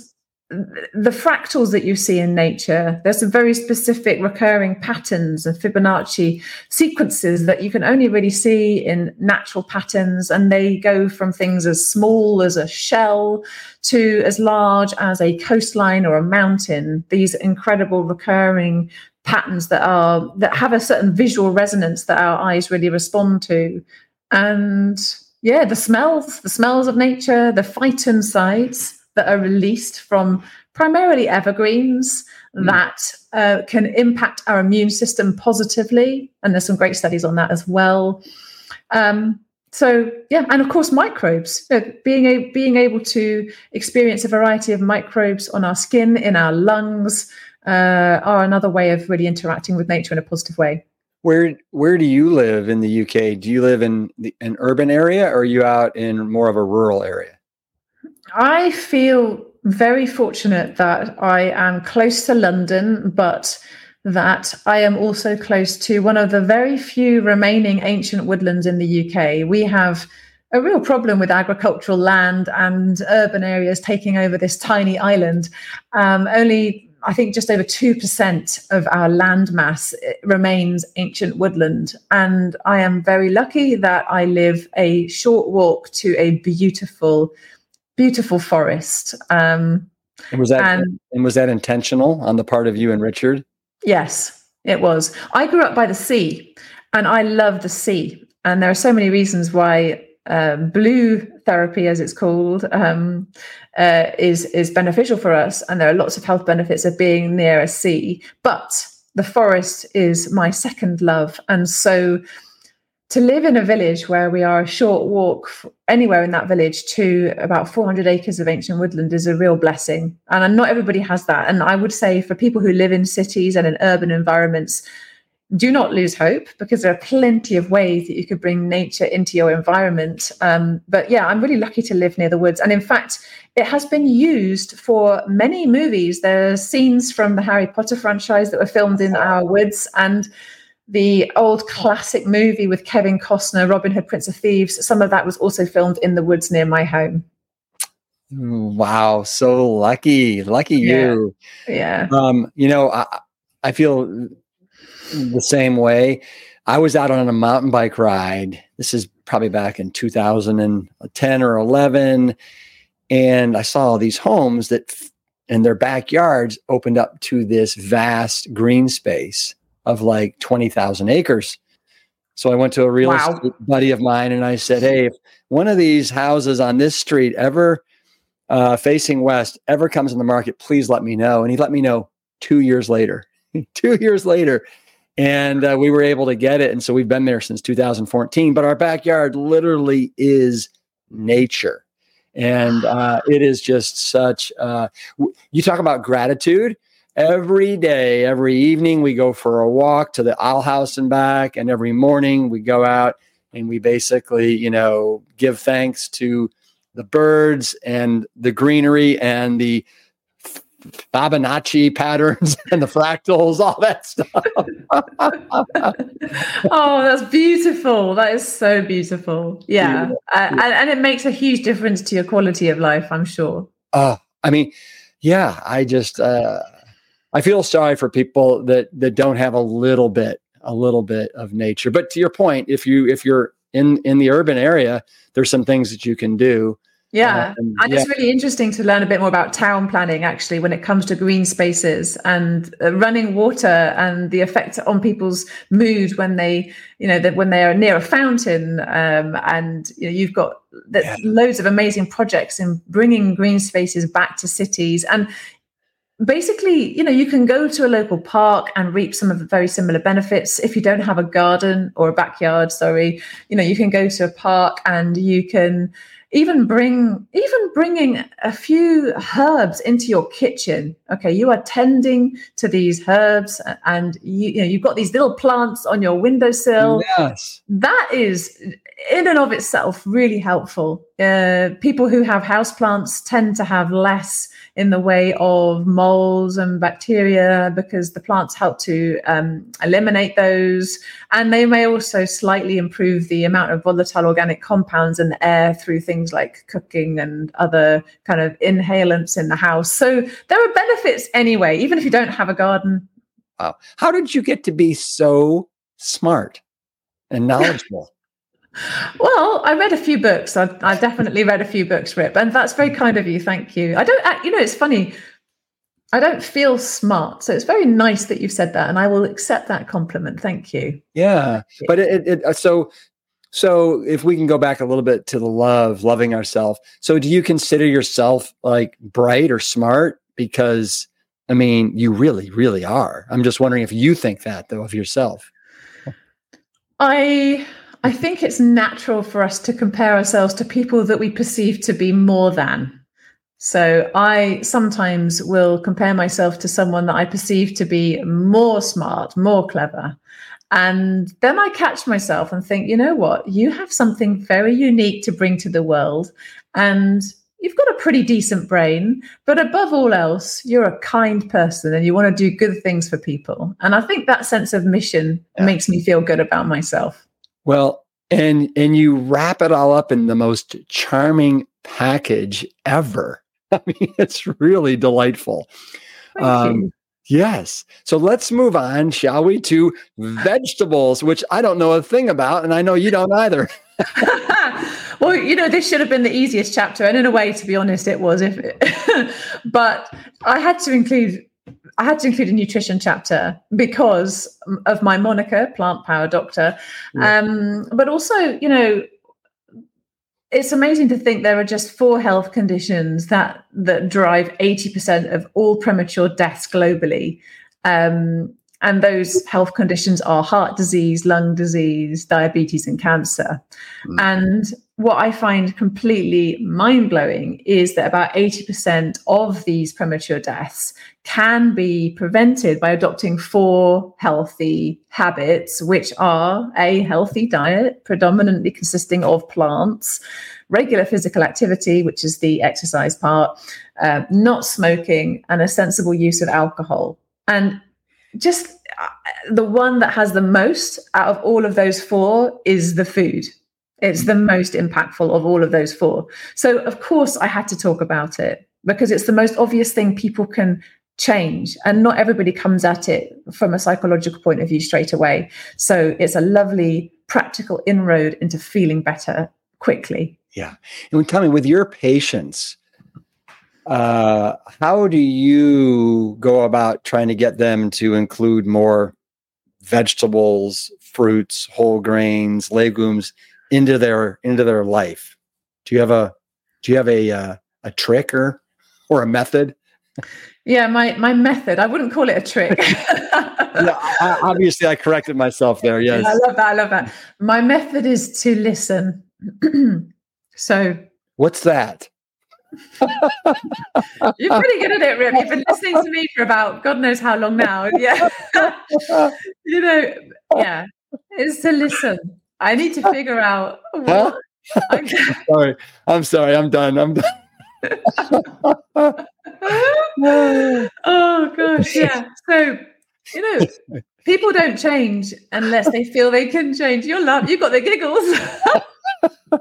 the fractals that you see in nature, there's some very specific recurring patterns and Fibonacci sequences that you can only really see in natural patterns. And they go from things as small as a shell to as large as a coastline or a mountain. These incredible recurring patterns that are that have a certain visual resonance that our eyes really respond to. And yeah, the smells, the smells of nature, the phytoncides that are released from primarily evergreens mm. that uh, can impact our immune system positively. And there's some great studies on that as well. Um, so yeah, and of course microbes. You know, being a, being able to experience a variety of microbes on our skin, in our lungs, uh, are another way of really interacting with nature in a positive way. Where where do you live in the UK? Do you live in the, an urban area, or are you out in more of a rural area? I feel very fortunate that I am close to London, but that I am also close to one of the very few remaining ancient woodlands in the UK. We have a real problem with agricultural land and urban areas taking over this tiny island. Um, only I think just over 2% of our land mass eh, remains ancient woodland. And I am very lucky that I live a short walk to a beautiful beautiful forest. Um, and was that and, and was that intentional on the part of you and Richard? Yes, it was. I grew up by the sea, and I love the sea. And there are so many reasons why um, blue therapy, as it's called, um, uh, is is beneficial for us, and there are lots of health benefits of being near a sea. But the forest is my second love, and so to live in a village where we are a short walk anywhere in that village to about 400 acres of ancient woodland is a real blessing. And not everybody has that. And I would say for people who live in cities and in urban environments, do not lose hope because there are plenty of ways that you could bring nature into your environment. Um, but yeah, I'm really lucky to live near the woods. And in fact, it has been used for many movies. There are scenes from the Harry Potter franchise that were filmed in our woods. And the old classic movie with Kevin Costner, Robin Hood, Prince of Thieves. Some of that was also filmed in the woods near my home. Wow, so lucky, lucky yeah. you. Yeah. Um, you know, I, I feel the same way. I was out on a mountain bike ride. This is probably back in 2010 or 11, and I saw these homes that, in their backyards, opened up to this vast green space of like 20,000 acres. So I went to a real wow. estate buddy of mine and I said, Hey, if one of these houses on this street ever uh, facing west ever comes in the market, please let me know. And he let me know two years later. two years later. And uh, we were able to get it. And so we've been there since 2014. But our backyard literally is nature. And uh, it is just such, uh, you talk about gratitude every day, every evening, we go for a walk to the owl house and back. And every morning we go out and we basically, you know, give thanks to the birds and the greenery and the Fibonacci patterns and the fractals, all that stuff. oh, that's beautiful. That is so beautiful. Yeah. yeah. Uh, and, and, it makes a huge difference to your quality of life, I'm sure. Uh, I mean, yeah, I just, uh, I feel sorry for people that that don't have a little bit a little bit of nature. But to your point, if you if you're in in the urban area, there's some things that you can do Yeah, um, and yeah. it's really interesting to learn a bit more about town planning actually when it comes to green spaces and uh, running water and the effect on people's mood when they, you know, that when they are near a fountain. Um, and you know, you've got yeah. loads of amazing projects in bringing green spaces back to cities. And basically, you know, you can go to a local park and reap some of the very similar benefits. If you don't have a garden or a backyard, sorry, you know, you can go to a park and you can even bring even bringing a few herbs into your kitchen. Okay you are tending to these herbs and you, you know you've got these little plants on your windowsill. Yes. That is in and of itself really helpful. Uh, people who have houseplants tend to have less in the way of molds and bacteria because the plants help to um, eliminate those. And they may also slightly improve the amount of volatile organic compounds in the air through things like cooking and other kind of inhalants in the house. So there are benefits anyway, even if you don't have a garden. Wow. How did you get to be so smart and knowledgeable? Well, I read a few books. I, I definitely read a few books, Rip, and that's very kind of you. Thank you. I don't, you know, it's funny. I don't feel smart, so it's very nice that you've said that, and I will accept that compliment. Thank you. Yeah, but it, it uh, so so if we can go back a little bit to the love, loving ourselves. So, do you consider yourself like bright or smart? Because I mean, you really, really are. I'm just wondering if you think that though of yourself. I I think it's natural for us to compare ourselves to people that we perceive to be more than. So I sometimes will compare myself to someone that I perceive to be more smart, more clever. And then I catch myself and think, you know what? You have something very unique to bring to the world. And you've got a pretty decent brain. But above all else, you're a kind person and you want to do good things for people. And I think that sense of mission yeah. makes me feel good about myself. Well, and and you wrap it all up in the most charming package ever. I mean, it's really delightful. Um, yes. So let's move on, shall we, to vegetables, which I don't know a thing about, and I know you don't either. well, you know, this should have been the easiest chapter, and in a way, to be honest, it was. If, but I had to include I had to include a nutrition chapter because of my moniker, Plant Powered Doctor. Yeah. Um, but also, you know, it's amazing to think there are just four health conditions that that drive 80% of all premature deaths globally. Um, and those health conditions are heart disease, lung disease, diabetes, and cancer. Mm. And what I find completely mind blowing is that about 80% of these premature deaths can be prevented by adopting four healthy habits, which are a healthy diet, predominantly consisting of plants, regular physical activity, which is the exercise part, uh, not smoking, and a sensible use of alcohol. And just uh, the one that has the most out of all of those four is the food. It's the most impactful of all of those four. So, of course, I had to talk about it because it's the most obvious thing people can change. And not everybody comes at it from a psychological point of view straight away. So, it's a lovely practical inroad into feeling better quickly. Yeah. And tell me, with your patients, uh, how do you go about trying to get them to include more vegetables, fruits, whole grains, legumes into their into their life? Do you have a do you have a uh, a trick or or a method? Yeah, my my method. I wouldn't call it a trick. yeah, I, obviously, I corrected myself there. Yes, I love that. I love that. My method is to listen. so, what's that? You're pretty good at it, Rip. You've been listening to me for about God knows how long now. Yeah. you know, yeah. It's to listen. I need to figure out what huh? I'm sorry. I'm sorry. I'm done. I'm done. oh gosh, yeah. So, you know, people don't change unless they feel they can change. You're love, You've got the giggles.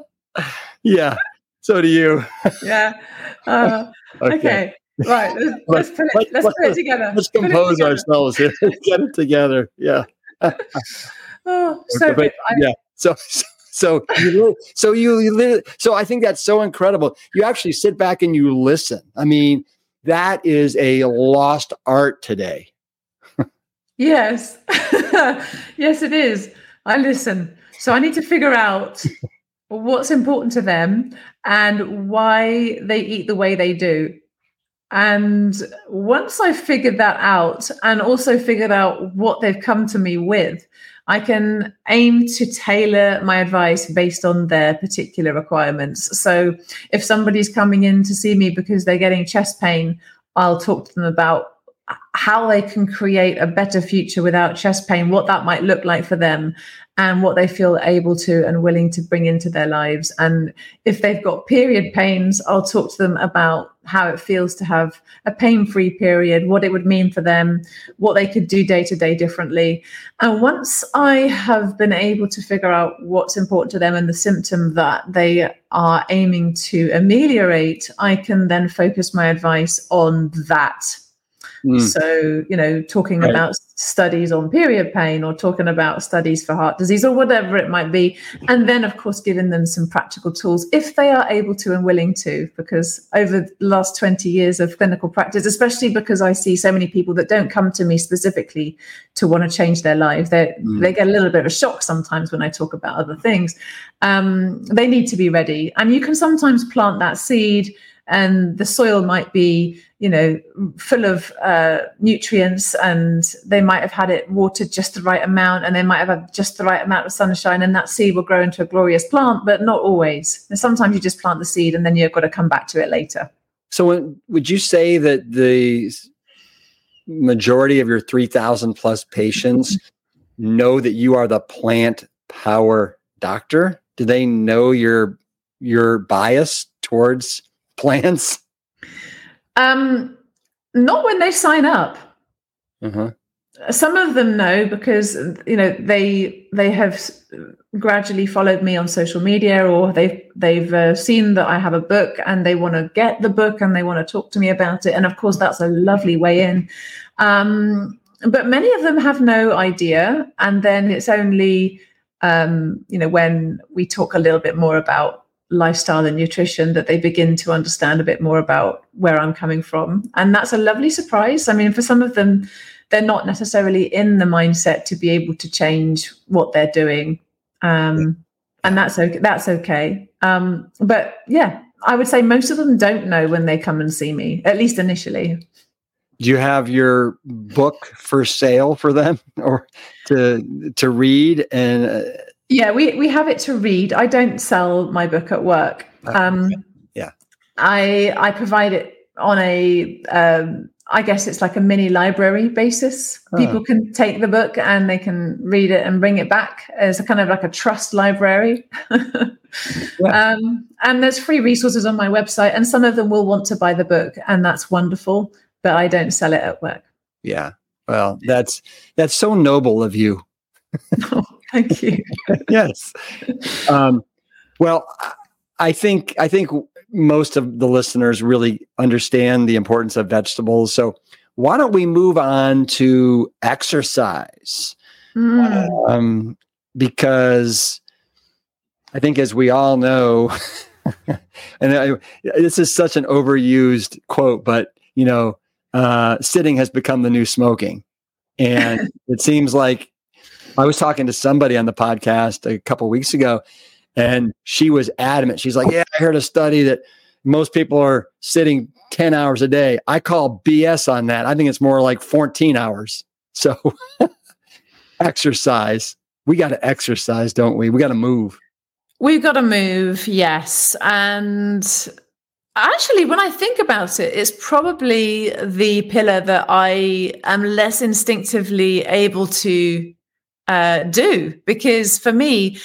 yeah. So do you. yeah. Uh, okay. okay. Right. Let's, let's, put it, let's, let's put it together. Let's compose together. ourselves here. Get it together. Yeah. oh, so okay, but, I, yeah. So, so you, so you, you so I think that's so incredible. You actually sit back and you listen. I mean, that is a lost art today. yes, yes, it is. I listen. So I need to figure out what's important to them and why they eat the way they do. And once I figured that out and also figured out what they've come to me with, I can aim to tailor my advice based on their particular requirements. So if somebody's coming in to see me because they're getting chest pain, I'll talk to them about how they can create a better future without chest pain, what that might look like for them, and what they feel able to and willing to bring into their lives. And if they've got period pains, I'll talk to them about how it feels to have a pain free period, what it would mean for them, what they could do day to day differently. And once I have been able to figure out what's important to them and the symptom that they are aiming to ameliorate, I can then focus my advice on that Mm. So, you know, talking right. about studies on period pain or talking about studies for heart disease or whatever it might be. And then, of course, giving them some practical tools if they are able to and willing to, because over the last 20 years of clinical practice, especially because I see so many people that don't come to me specifically to want to change their life, they mm. they get a little bit of a shock sometimes when I talk about other things. Um, they need to be ready. And you can sometimes plant that seed and the soil might be you know full of uh, nutrients and they might have had it watered just the right amount and they might have had just the right amount of sunshine and that seed will grow into a glorious plant but not always. And sometimes you just plant the seed and then you've got to come back to it later. So when, would you say that the majority of your 3000 plus patients know that you are the plant powered doctor? Do they know your your bias towards plants? Um, not when they sign up. Uh-huh. Some of them know because you know they they have gradually followed me on social media or they've they've uh, seen that I have a book and they want to get the book and they want to talk to me about it and of course that's a lovely way in. Um, but many of them have no idea and then it's only um, you know when we talk a little bit more about lifestyle and nutrition that they begin to understand a bit more about where I'm coming from. And that's a lovely surprise. I mean, for some of them, they're not necessarily in the mindset to be able to change what they're doing. Um, and that's okay. That's okay. Um, but yeah, I would say most of them don't know when they come and see me, at least initially. Do you have your book for sale for them or to to read and uh, yeah, we we have it to read. I don't sell my book at work. Um, yeah, I I provide it on a um, I guess it's like a mini library basis. Oh. People can take the book and they can read it and bring it back as a kind of like a trust library. yeah. um, and there's free resources on my website, and some of them will want to buy the book, and that's wonderful. But I don't sell it at work. Yeah, well, that's that's so noble of you. Thank you. yes. Um, well, I think I think most of the listeners really understand the importance of vegetables. So why don't we move on to exercise? Mm. Um, because I think, as we all know, and I, this is such an overused quote, but you know, uh, sitting has become the new smoking, and it seems like I was talking to somebody on the podcast a couple weeks ago, and she was adamant. She's like, "Yeah, I heard a study that most people are sitting 10 hours a day. I call BS on that. I think it's more like 14 hours. So exercise. We got to exercise, don't we? We got to move. We've got to move, yes. And actually, when I think about it, it's probably the pillar that I am less instinctively able to uh, do because for me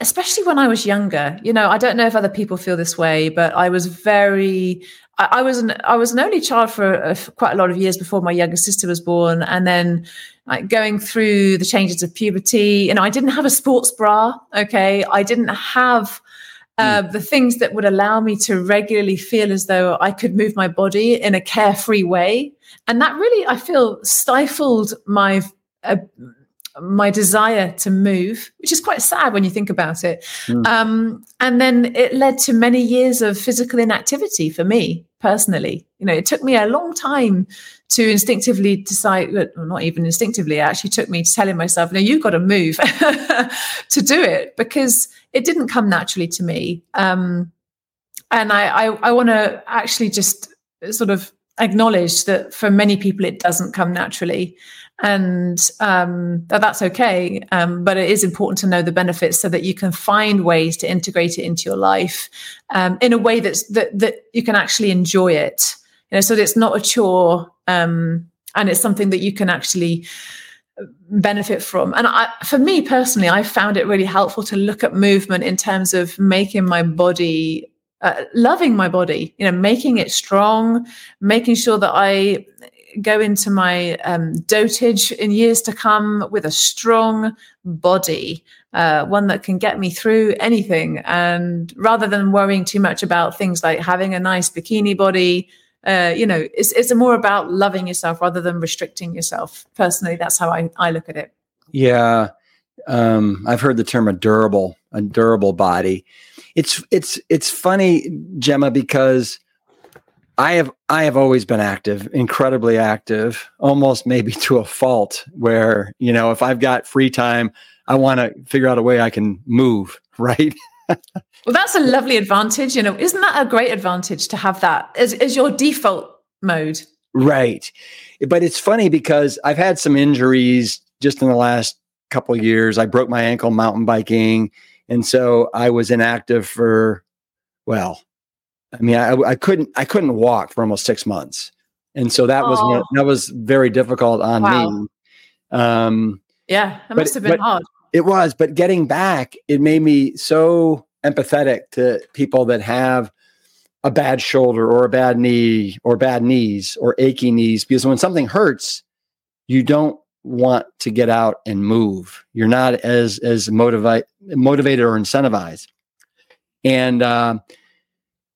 especially when i was younger you know i don't know if other people feel this way but i was very i, I was an i was an only child for, for, quite a lot of years before my younger sister was born and then like going through the changes of puberty you know i didn't have a sports bra okay i didn't have uh, mm. the things that would allow me to regularly feel as though I could move my body in a carefree way. And that really, I feel, stifled my uh, my desire to move, which is quite sad when you think about it. Mm. Um, and then it led to many years of physical inactivity for me personally. You know, it took me a long time to instinctively decide, well, not even instinctively, it actually took me to telling myself, no, you've got to move to do it because it didn't come naturally to me. Um, and I, I, I want to actually just sort of acknowledge that for many people it doesn't come naturally and um, that that's okay um, but it is important to know the benefits so that you can find ways to integrate it into your life um, in a way that's that, that you can actually enjoy it. You know so that it's not a chore um, and it's something that you can actually benefit from. And I, for me personally i found it really helpful to look at movement in terms of making my body uh, loving my body you know making it strong making sure that i go into my um, dotage in years to come with a strong body, uh, one that can get me through anything. And rather than worrying too much about things like having a nice bikini body, uh, you know, it's, it's more about loving yourself rather than restricting yourself. Personally, that's how I, I look at it. Yeah. Um, I've heard the term a durable, a durable body. It's, it's, it's funny, Gemma, because I have I have always been active, incredibly active, almost maybe to a fault where, you know, if I've got free time, I want to figure out a way I can move, right? well, that's a lovely advantage, you know. Isn't that a great advantage to have that as, as your default mode? Right. But it's funny because I've had some injuries just in the last couple years. I broke my ankle mountain biking, and so I was inactive for well, I mean, I, I couldn't I couldn't walk for almost six months, and so that oh. was that was very difficult on wow. me. Um, yeah, it must have been hard. It was, but getting back, it made me so empathetic to people that have a bad shoulder or a bad knee or bad knees or achy knees because when something hurts, you don't want to get out and move. You're not as as motivate motivated or incentivized. And uh,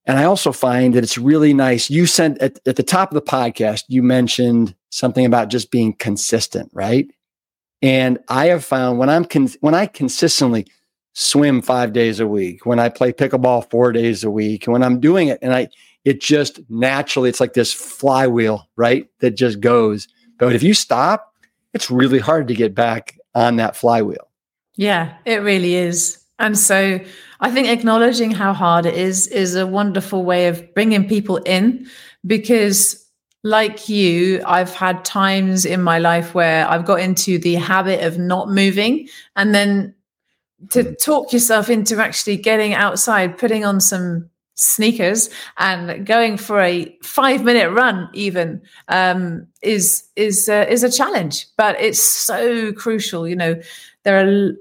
and I also find that it's really nice. You sent at, at the top of the podcast, you mentioned something about just being consistent, right? And I have found when I'm con- when I consistently swim five days a week, when I play pickleball four days a week, when I'm doing it, and I it just naturally it's like this flywheel, right? That just goes. But if you stop, it's really hard to get back on that flywheel. Yeah, it really is. And so I think acknowledging how hard it is is a wonderful way of bringing people in because like you, I've had times in my life where I've got into the habit of not moving and then to talk yourself into actually getting outside, putting on some sneakers and going for a five minute run even um, is is uh, is a challenge. But it's so crucial you know there are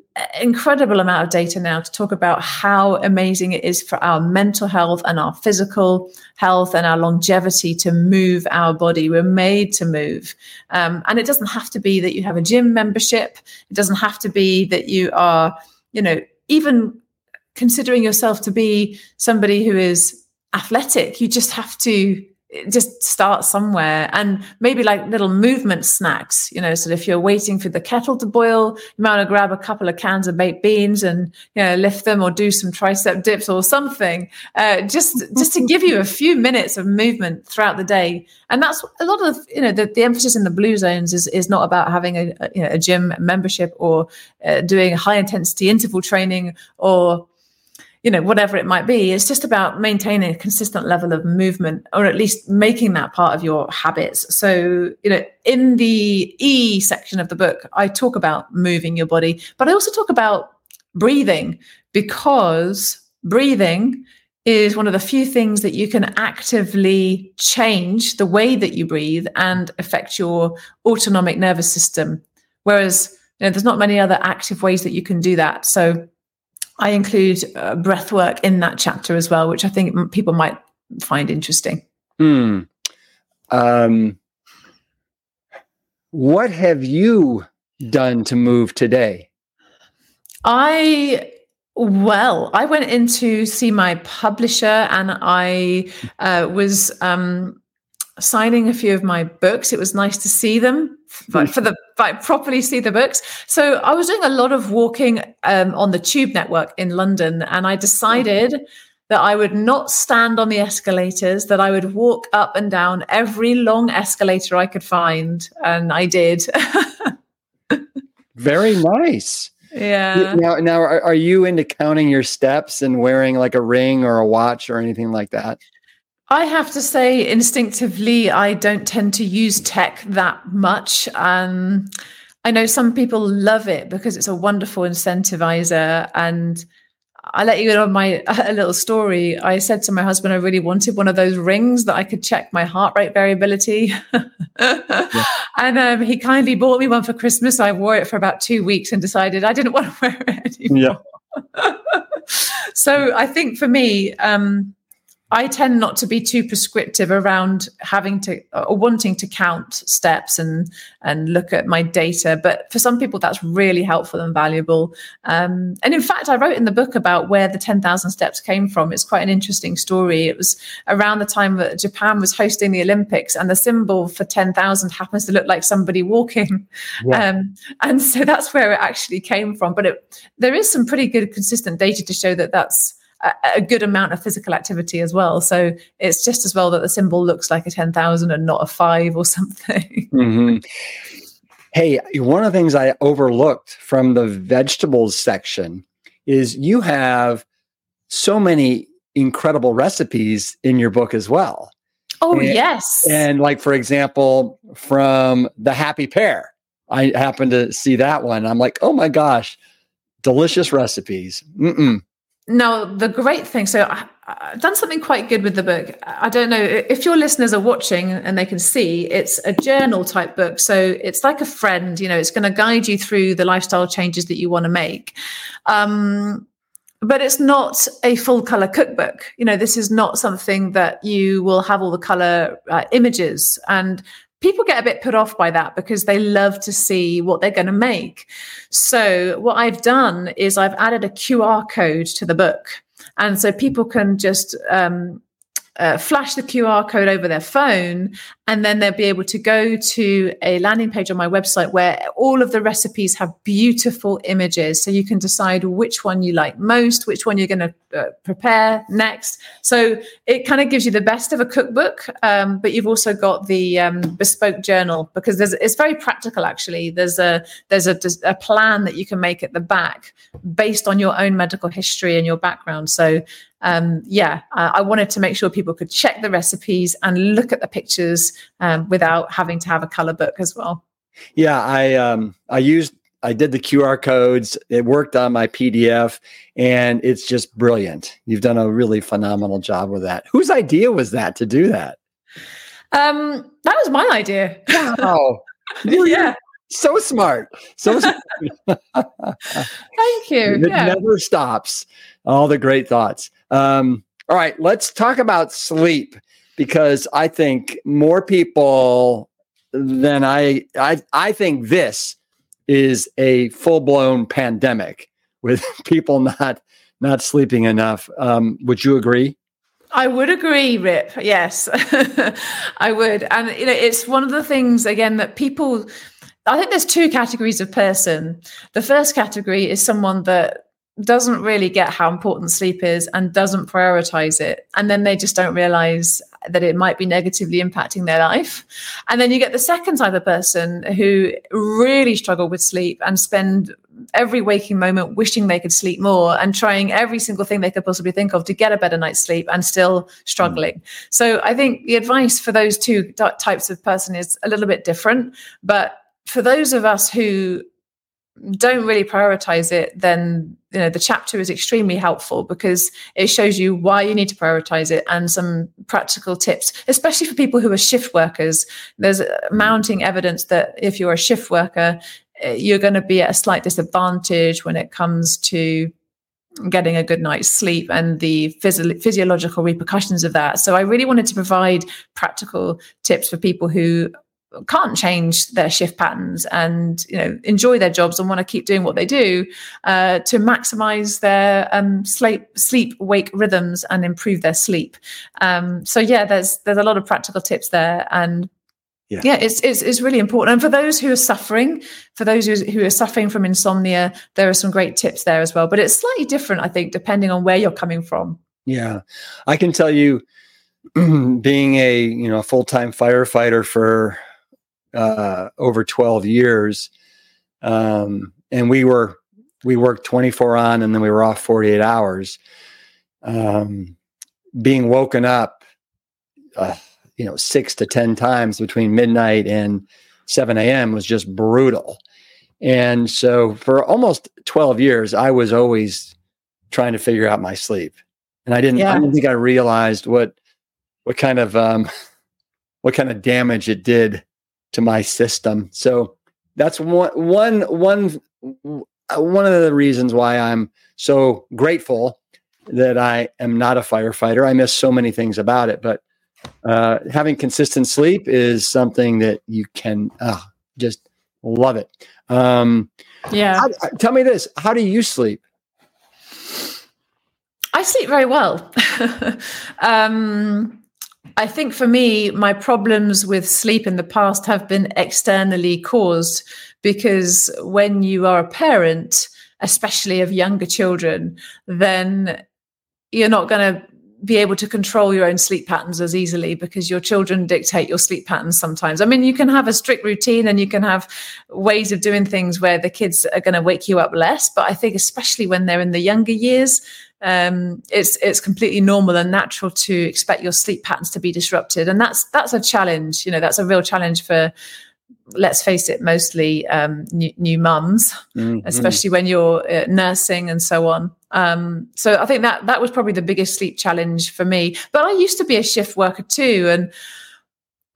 incredible amount of data now to talk about how amazing it is for our mental health and our physical health and our longevity to move our body. We're made to move. Um, and it doesn't have to be that you have a gym membership. It doesn't have to be that you are, you know, even considering yourself to be somebody who is athletic. You just have to just start somewhere and maybe like little movement snacks you know so if you're waiting for the kettle to boil you might want to grab a couple of cans of baked beans and you know lift them or do some tricep dips or something uh, just just to give you a few minutes of movement throughout the day. And that's a lot of you know the, the emphasis in the blue zones is is not about having a, a, you know, a gym membership or uh, doing high intensity interval training or you know, whatever it might be. It's just about maintaining a consistent level of movement or at least making that part of your habits. So, you know, in the E section of the book, I talk about moving your body, but I also talk about breathing because breathing is one of the few things that you can actively change the way that you breathe and affect your autonomic nervous system. Whereas, you know, there's not many other active ways that you can do that. So, I include uh, breath work in that chapter as well, which I think people might find interesting. Hmm. Um, what have you done to move today? I well, I went in to see my publisher, and I uh, was um, signing a few of my books. It was nice to see them, like for the like properly see the books. So I was doing a lot of walking um, on the Tube network in London, and I decided that I would not stand on the escalators, that I would walk up and down every long escalator I could find, and I did. Very nice. Yeah. Now, now, are, are you into counting your steps and wearing like a ring or a watch or anything like that? I have to say, instinctively, I don't tend to use tech that much. Um, I know some people love it because it's a wonderful incentivizer. And I let you in on my a little story. I said to my husband, I really wanted one of those rings that I could check my heart rate variability. yeah. And um, he kindly bought me one for Christmas. I wore it for about two weeks and decided I didn't want to wear it anymore. Yeah. so I think for me, um, I tend not to be too prescriptive around having to or wanting to count steps and and look at my data. But for some people, that's really helpful and valuable. Um, and in fact, I wrote in the book about where the ten thousand steps came from. It's quite an interesting story. It was around the time that Japan was hosting the Olympics, and the symbol for ten thousand happens to look like somebody walking. Yeah. Um, and so that's where it actually came from. But it, there is some pretty good consistent data to show that that's a, good amount of physical activity as well. So it's just as well that the symbol looks like a 10,000 and not a five or something. Mm-hmm. Hey, one of the things I overlooked from the vegetables section is you have so many incredible recipes in your book as well. Oh, and, yes. And like, for example, from the happy pear, I happened to see that one. I'm like, oh my gosh, delicious recipes. Mm-mm. Now, the great thing, so I, have done something quite good with the book. I don't know if your listeners are watching and they can see, it's a journal type book. So it's like a friend, you know, it's going to guide you through the lifestyle changes that you want to make. Um, but it's not a full color cookbook. You know, this is not something that you will have all the color uh, images. And people get a bit put off by that because they love to see what they're going to make. So, what I've done is I've added a QR code to the book. And so people can just um, uh, flash the QR code over their phone, and then they'll be able to go to a landing page on my website where all of the recipes have beautiful images. So you can decide which one you like most, which one you're going to uh, prepare next. So it kind of gives you the best of a cookbook, um, but you've also got the um, bespoke journal because it's very practical. Actually, there's a there's a, a plan that you can make at the back based on your own medical history and your background. So um, yeah, I, I, wanted to make sure people could check the recipes and look at the pictures um, without having to have a color book as well. Yeah, I um, I used I did the QR codes. It worked on my PDF, and it's just brilliant. You've done a really phenomenal job with that. Whose idea was that to do that? Um, that was my idea. Wow. yeah. So smart. So smart. Thank you. It yeah. never stops. All the great thoughts. Um, all right, let's talk about sleep because I think more people than I I I think this is a full blown pandemic with people not not sleeping enough. Um, would you agree? I would agree, Rip. Yes, I would. And you know, it's one of the things again that people. I think there's two categories of person. The first category is someone that doesn't really get how important sleep is and doesn't prioritize it. And then they just don't realize that it might be negatively impacting their life. And then you get the second type of person who really struggle with sleep and spend every waking moment wishing they could sleep more and trying every single thing they could possibly think of to get a better night's sleep and still struggling. Mm. So I think the advice for those two types of person is a little bit different. But for those of us who don't really prioritize it, then you know the chapter is extremely helpful because it shows you why you need to prioritize it and some practical tips, especially for people who are shift workers. There's mounting evidence that if you're a shift worker, eh, you're going to be at a slight disadvantage when it comes to getting a good night's sleep and the physio- physiological repercussions of that. So I really wanted to provide practical tips for people who can't change their shift patterns and you know enjoy their jobs and want to keep doing what they do uh, to maximize their um, sleep sleep wake rhythms and improve their sleep um, so yeah there's there's a lot of practical tips there and yeah. yeah, it's, it's it's really important. And for those who are suffering, for those who, who are suffering from insomnia, there are some great tips there as well. But it's slightly different, I think, depending on where you're coming from. Yeah, I can tell you, being a you know a full time firefighter for uh, over 12 years. Um, and we were, we worked 24 on and then we were off 48 hours. Um, being woken up, uh, you know, six to 10 times between midnight and 7 a.m. was just brutal. And so for almost 12 years, I was always trying to figure out my sleep. And I didn't, yeah. I didn't think I realized what, what kind of, um, what kind of damage it did to my system. So that's one one one one of the reasons why I'm so grateful that I am not a firefighter. I miss so many things about it, but uh, having consistent sleep is something that you can uh, just love it. Um, yeah. How, tell me this: How do you sleep? I sleep very well. um, I think for me, my problems with sleep in the past have been externally caused because when you are a parent, especially of younger children, then you're not going to be able to control your own sleep patterns as easily because your children dictate your sleep patterns sometimes. I mean, you can have a strict routine and you can have ways of doing things where the kids are going to wake you up less. But I think, especially when they're in the younger years, um, it's it's completely normal and natural to expect your sleep patterns to be disrupted, and that's that's a challenge. You know, that's a real challenge for let's face it, mostly um, new, new mums, mm-hmm. especially when you're uh, nursing and so on. Um, so I think that that was probably the biggest sleep challenge for me. But I used to be a shift worker too, and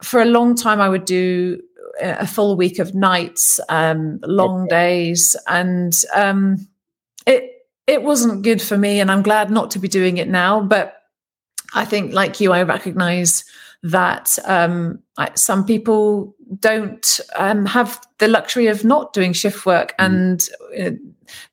for a long time I would do a full week of nights, um, long days, and um, it it wasn't good for me. And I'm glad not to be doing it now. But I think, like you, I recognize that um, some people don't um, have the luxury of not doing shift work. Mm. And uh,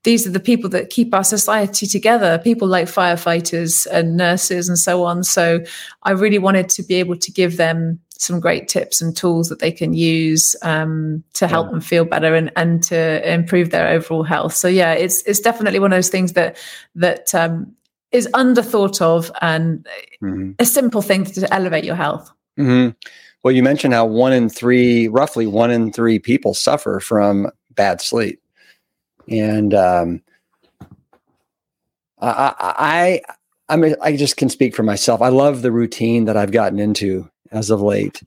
these are the people that keep our society together, people like firefighters and nurses and so on. So I really wanted to be able to give them some great tips and tools that they can use um, to help yeah. them feel better and, and to improve their overall health. So yeah, it's it's definitely one of those things that that um, is underthought of and mm-hmm. a simple thing to elevate your health. Mm-hmm. Well, you mentioned how one in three, roughly one in three people suffer from bad sleep, and um, I, I, I, mean, I just can speak for myself. I love the routine that I've gotten into as of late.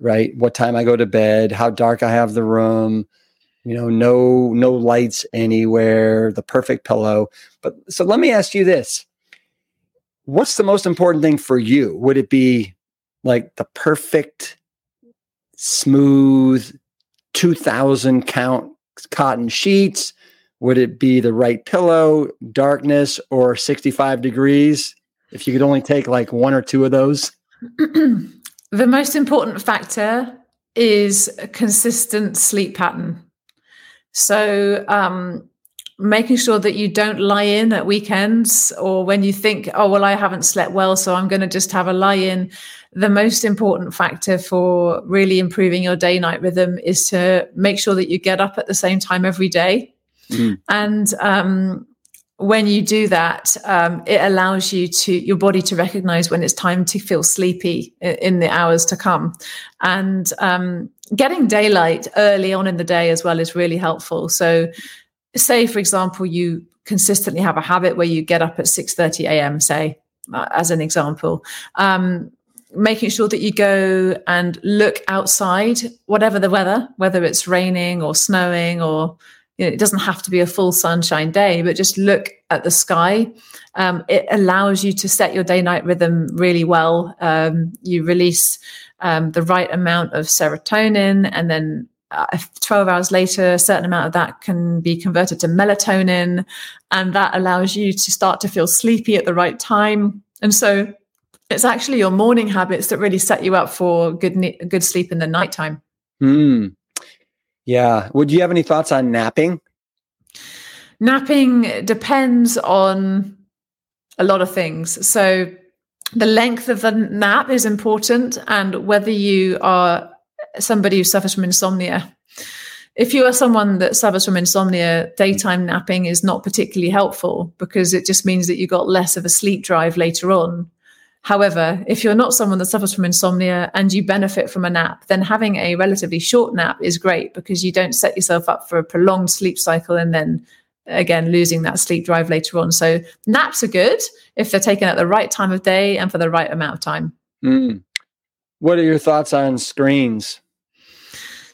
Right, what time I go to bed, how dark I have the room, you know, no no lights anywhere, the perfect pillow. But so let me ask you this: What's the most important thing for you? Would it be like the perfect, smooth, 2000 count cotton sheets? Would it be the right pillow, darkness, or 65 degrees? If you could only take like one or two of those? the most important factor is a consistent sleep pattern. So, um, making sure that you don't lie in at weekends or when you think, oh, well, I haven't slept well, so I'm going to just have a lie in. The most important factor for really improving your day night rhythm is to make sure that you get up at the same time every day. Mm. And um, when you do that, um, it allows you to your body to recognize when it's time to feel sleepy in the hours to come, and um, getting daylight early on in the day as well is really helpful. So say for example you consistently have a habit where you get up at 6.30 a.m say uh, as an example um, making sure that you go and look outside whatever the weather whether it's raining or snowing or you know, it doesn't have to be a full sunshine day but just look at the sky um, it allows you to set your day night rhythm really well um, you release um, the right amount of serotonin and then uh, 12 hours later, a certain amount of that can be converted to melatonin, and that allows you to start to feel sleepy at the right time. And so it's actually your morning habits that really set you up for good good sleep in the nighttime. Hmm. Yeah. Would you have any thoughts on napping? Napping depends on a lot of things. So the length of the nap is important and whether you are somebody who suffers from insomnia. If you are someone that suffers from insomnia, daytime napping is not particularly helpful because it just means that you got less of a sleep drive later on. However, if you're not someone that suffers from insomnia and you benefit from a nap, then having a relatively short nap is great because you don't set yourself up for a prolonged sleep cycle and then again losing that sleep drive later on. So naps are good if they're taken at the right time of day and for the right amount of time. Mm. What are your thoughts on screens?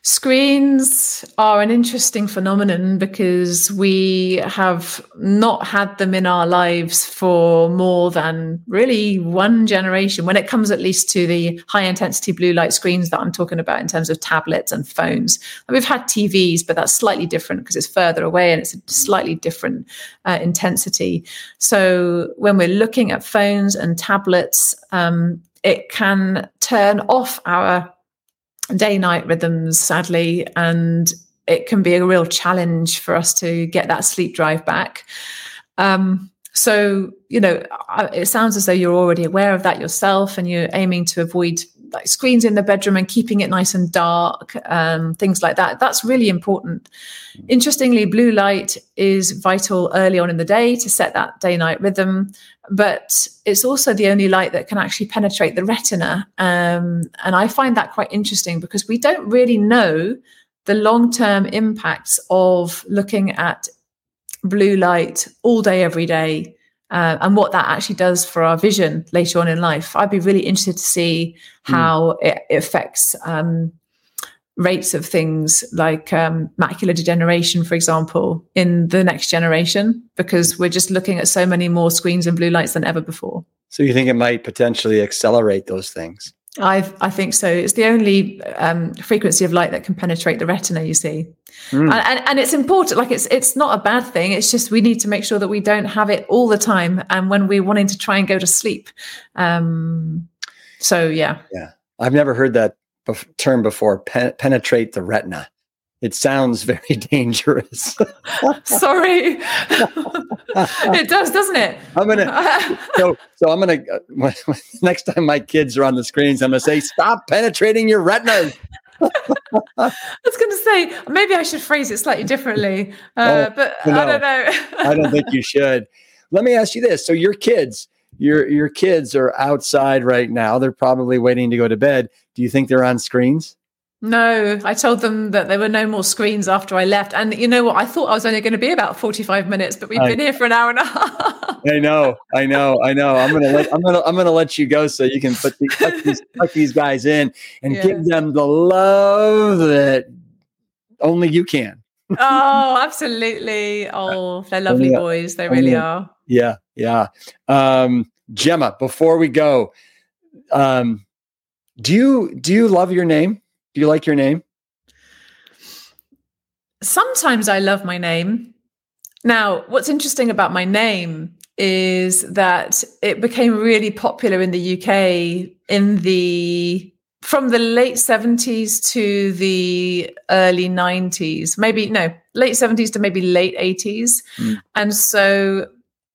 Screens are an interesting phenomenon because we have not had them in our lives for more than really one generation when it comes at least to the high intensity blue light screens that I'm talking about in terms of tablets and phones. We've had TVs, but that's slightly different because it's further away and it's a slightly different uh, intensity. So when we're looking at phones and tablets, um, it can turn off our day night rhythms, sadly, and it can be a real challenge for us to get that sleep drive back. Um, so, you know, it sounds as though you're already aware of that yourself and you're aiming to avoid like screens in the bedroom and keeping it nice and dark, um, things like that. That's really important. Interestingly, blue light is vital early on in the day to set that day night rhythm, but it's also the only light that can actually penetrate the retina. Um, and I find that quite interesting because we don't really know the long term impacts of looking at blue light all day, every day uh, and what that actually does for our vision later on in life. I'd be really interested to see hmm. how mm. it, affects um, rates of things like um, macular degeneration, for example, in the next generation, because we're just looking at so many more screens and blue lights than ever before. So you think it might potentially accelerate those things? I I think so. It's the only um, frequency of light that can penetrate the retina. You see, mm. and, and, and it's important. Like it's it's not a bad thing. It's just we need to make sure that we don't have it all the time, and when we're wanting to try and go to sleep. Um, so yeah, yeah. I've never heard that term before. Pen- penetrate the retina. It sounds very dangerous. Sorry, it does, doesn't it? I'm gonna so so I'm gonna uh, next time my kids are on the screens, I'm gonna say, "Stop penetrating your retinas." I was going to say maybe I should phrase it slightly differently, uh, oh, but no, I don't know. I don't think you should. Let me ask you this: So your kids, your your kids are outside right now. They're probably waiting to go to bed. Do you think they're on screens? No, I told them that there were no more screens after I left. And you know what? I thought I was only going to be about 45 minutes, but we've I, been here for an hour and a half. I know, I know, I know. I'm gonna let I'm gonna I'm gonna let you go so you can put these tuck these, these guys in and yeah. give them the love that only you can. oh, absolutely. Oh, they're lovely boys. They really are. Yeah, yeah. Um, Gemma, before we go, um, do you do you love your name? Do you like your name? Sometimes I love my name. Now, what's interesting about my name is that it became really popular in the UK in the from the late 70s to the early 90s maybe no late 70s to maybe late 80s mm. and so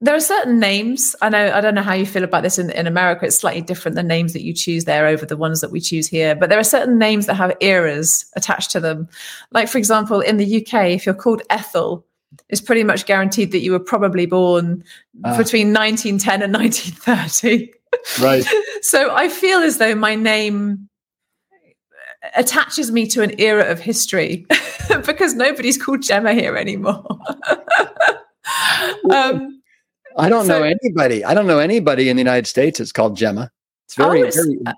there are certain names. I know I don't know how you feel about this in, in America. It's slightly different the names that you choose there over the ones that we choose here. But there are certain names that have eras attached to them. Like for example, in the UK, if you're called Ethel, it's pretty much guaranteed that you were probably born uh, between 1910 and 1930. Right. so I feel as though my name attaches me to an era of history because nobody's called Gemma here anymore. um, I don't so, know anybody. I don't know anybody in the United States It's called Gemma. It's very, oh, it's, very uh,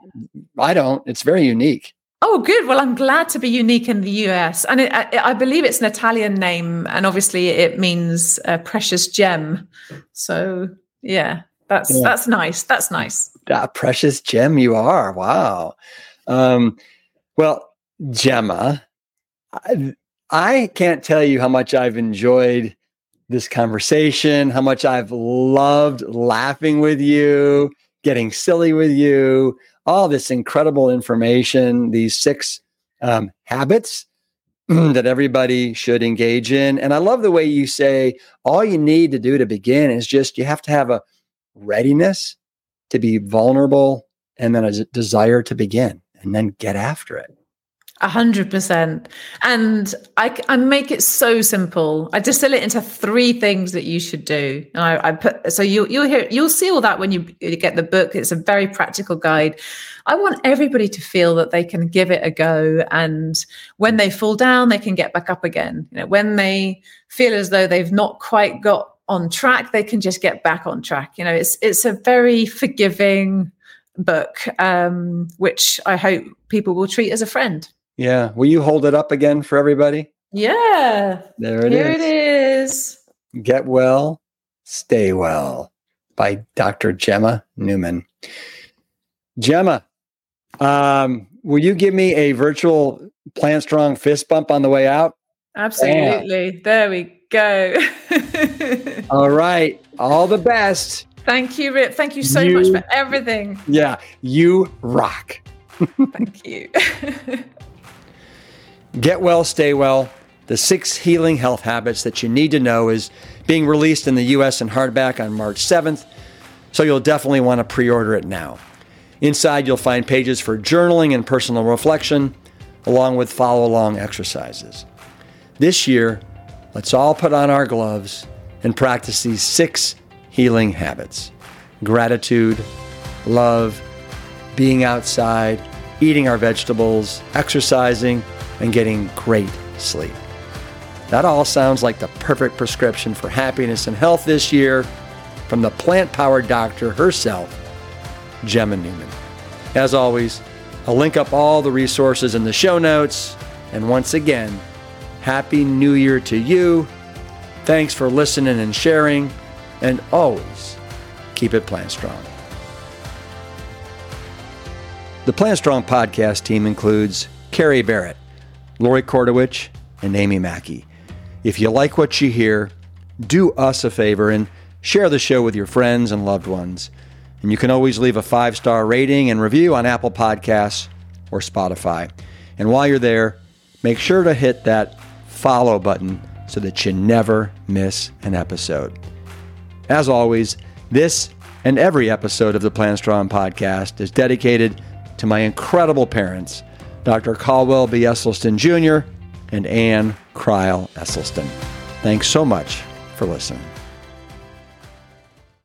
I don't. It's very unique. Oh, good. Well, I'm glad to be unique in the US. And it, I, I, believe it's an Italian name. And obviously, it means a precious gem. So, yeah, that's yeah. that's nice. That's nice. That precious gem you are. Wow. Um, well, Gemma, I, I can't tell you how much I've enjoyed this conversation, how much I've loved laughing with you, getting silly with you, all this incredible information, these six um, habits that everybody should engage in. And I love the way you say all you need to do to begin is just you have to have a readiness to be vulnerable and then a desire to begin and then get after it. A hundred percent. And I, I make it so simple. I distill it into three things that you should do. And I, I put, so you, you'll hear, you'll see all that when you, you get the book. It's a very practical guide. I want everybody to feel that they can give it a go. And when they fall down, they can get back up again. You know, when they feel as though they've not quite got on track, they can just get back on track. You know, it's, it's a very forgiving book, um, which I hope people will treat as a friend. Yeah. Will you hold it up again for everybody? Yeah. There it Here is. it is. Get Well, Stay Well by Dr. Gemma Newman. Gemma, um, will you give me a virtual plant strong fist bump on the way out? Absolutely. There we go. All right. All the best. Thank you, Rip. Thank you so You- much for everything. Yeah. You rock. Thank you. Get Well, Stay Well, the six healing health habits that you need to know is being released in the US in hardback on March 7th. So you'll definitely want to pre order it now. Inside, you'll find pages for journaling and personal reflection, along with follow along exercises. This year, let's all put on our gloves and practice these six healing habits gratitude, love, being outside, eating our vegetables, exercising, and getting great sleep. That all sounds like the perfect prescription for happiness and health this year from the plant powered doctor herself, Gemma Newman. As always, I'll link up all the resources in the show notes. And once again, Happy New Year to you. Thanks for listening and sharing. And always keep it plant strong. The Plant Strong podcast team includes Carrie Barrett, Lori Kordowich, and Amy Mackey. If you like what you hear, do us a favor and share the show with your friends and loved ones. And you can always leave a five star rating and review on Apple Podcasts or Spotify. And while you're there, make sure to hit that follow button so that you never miss an episode. As always, this and every episode of the Plant Strong podcast is dedicated to my incredible parents, Dr. Caldwell B. Esselstyn Jr. and Ann Crile Esselstyn. Thanks so much for listening.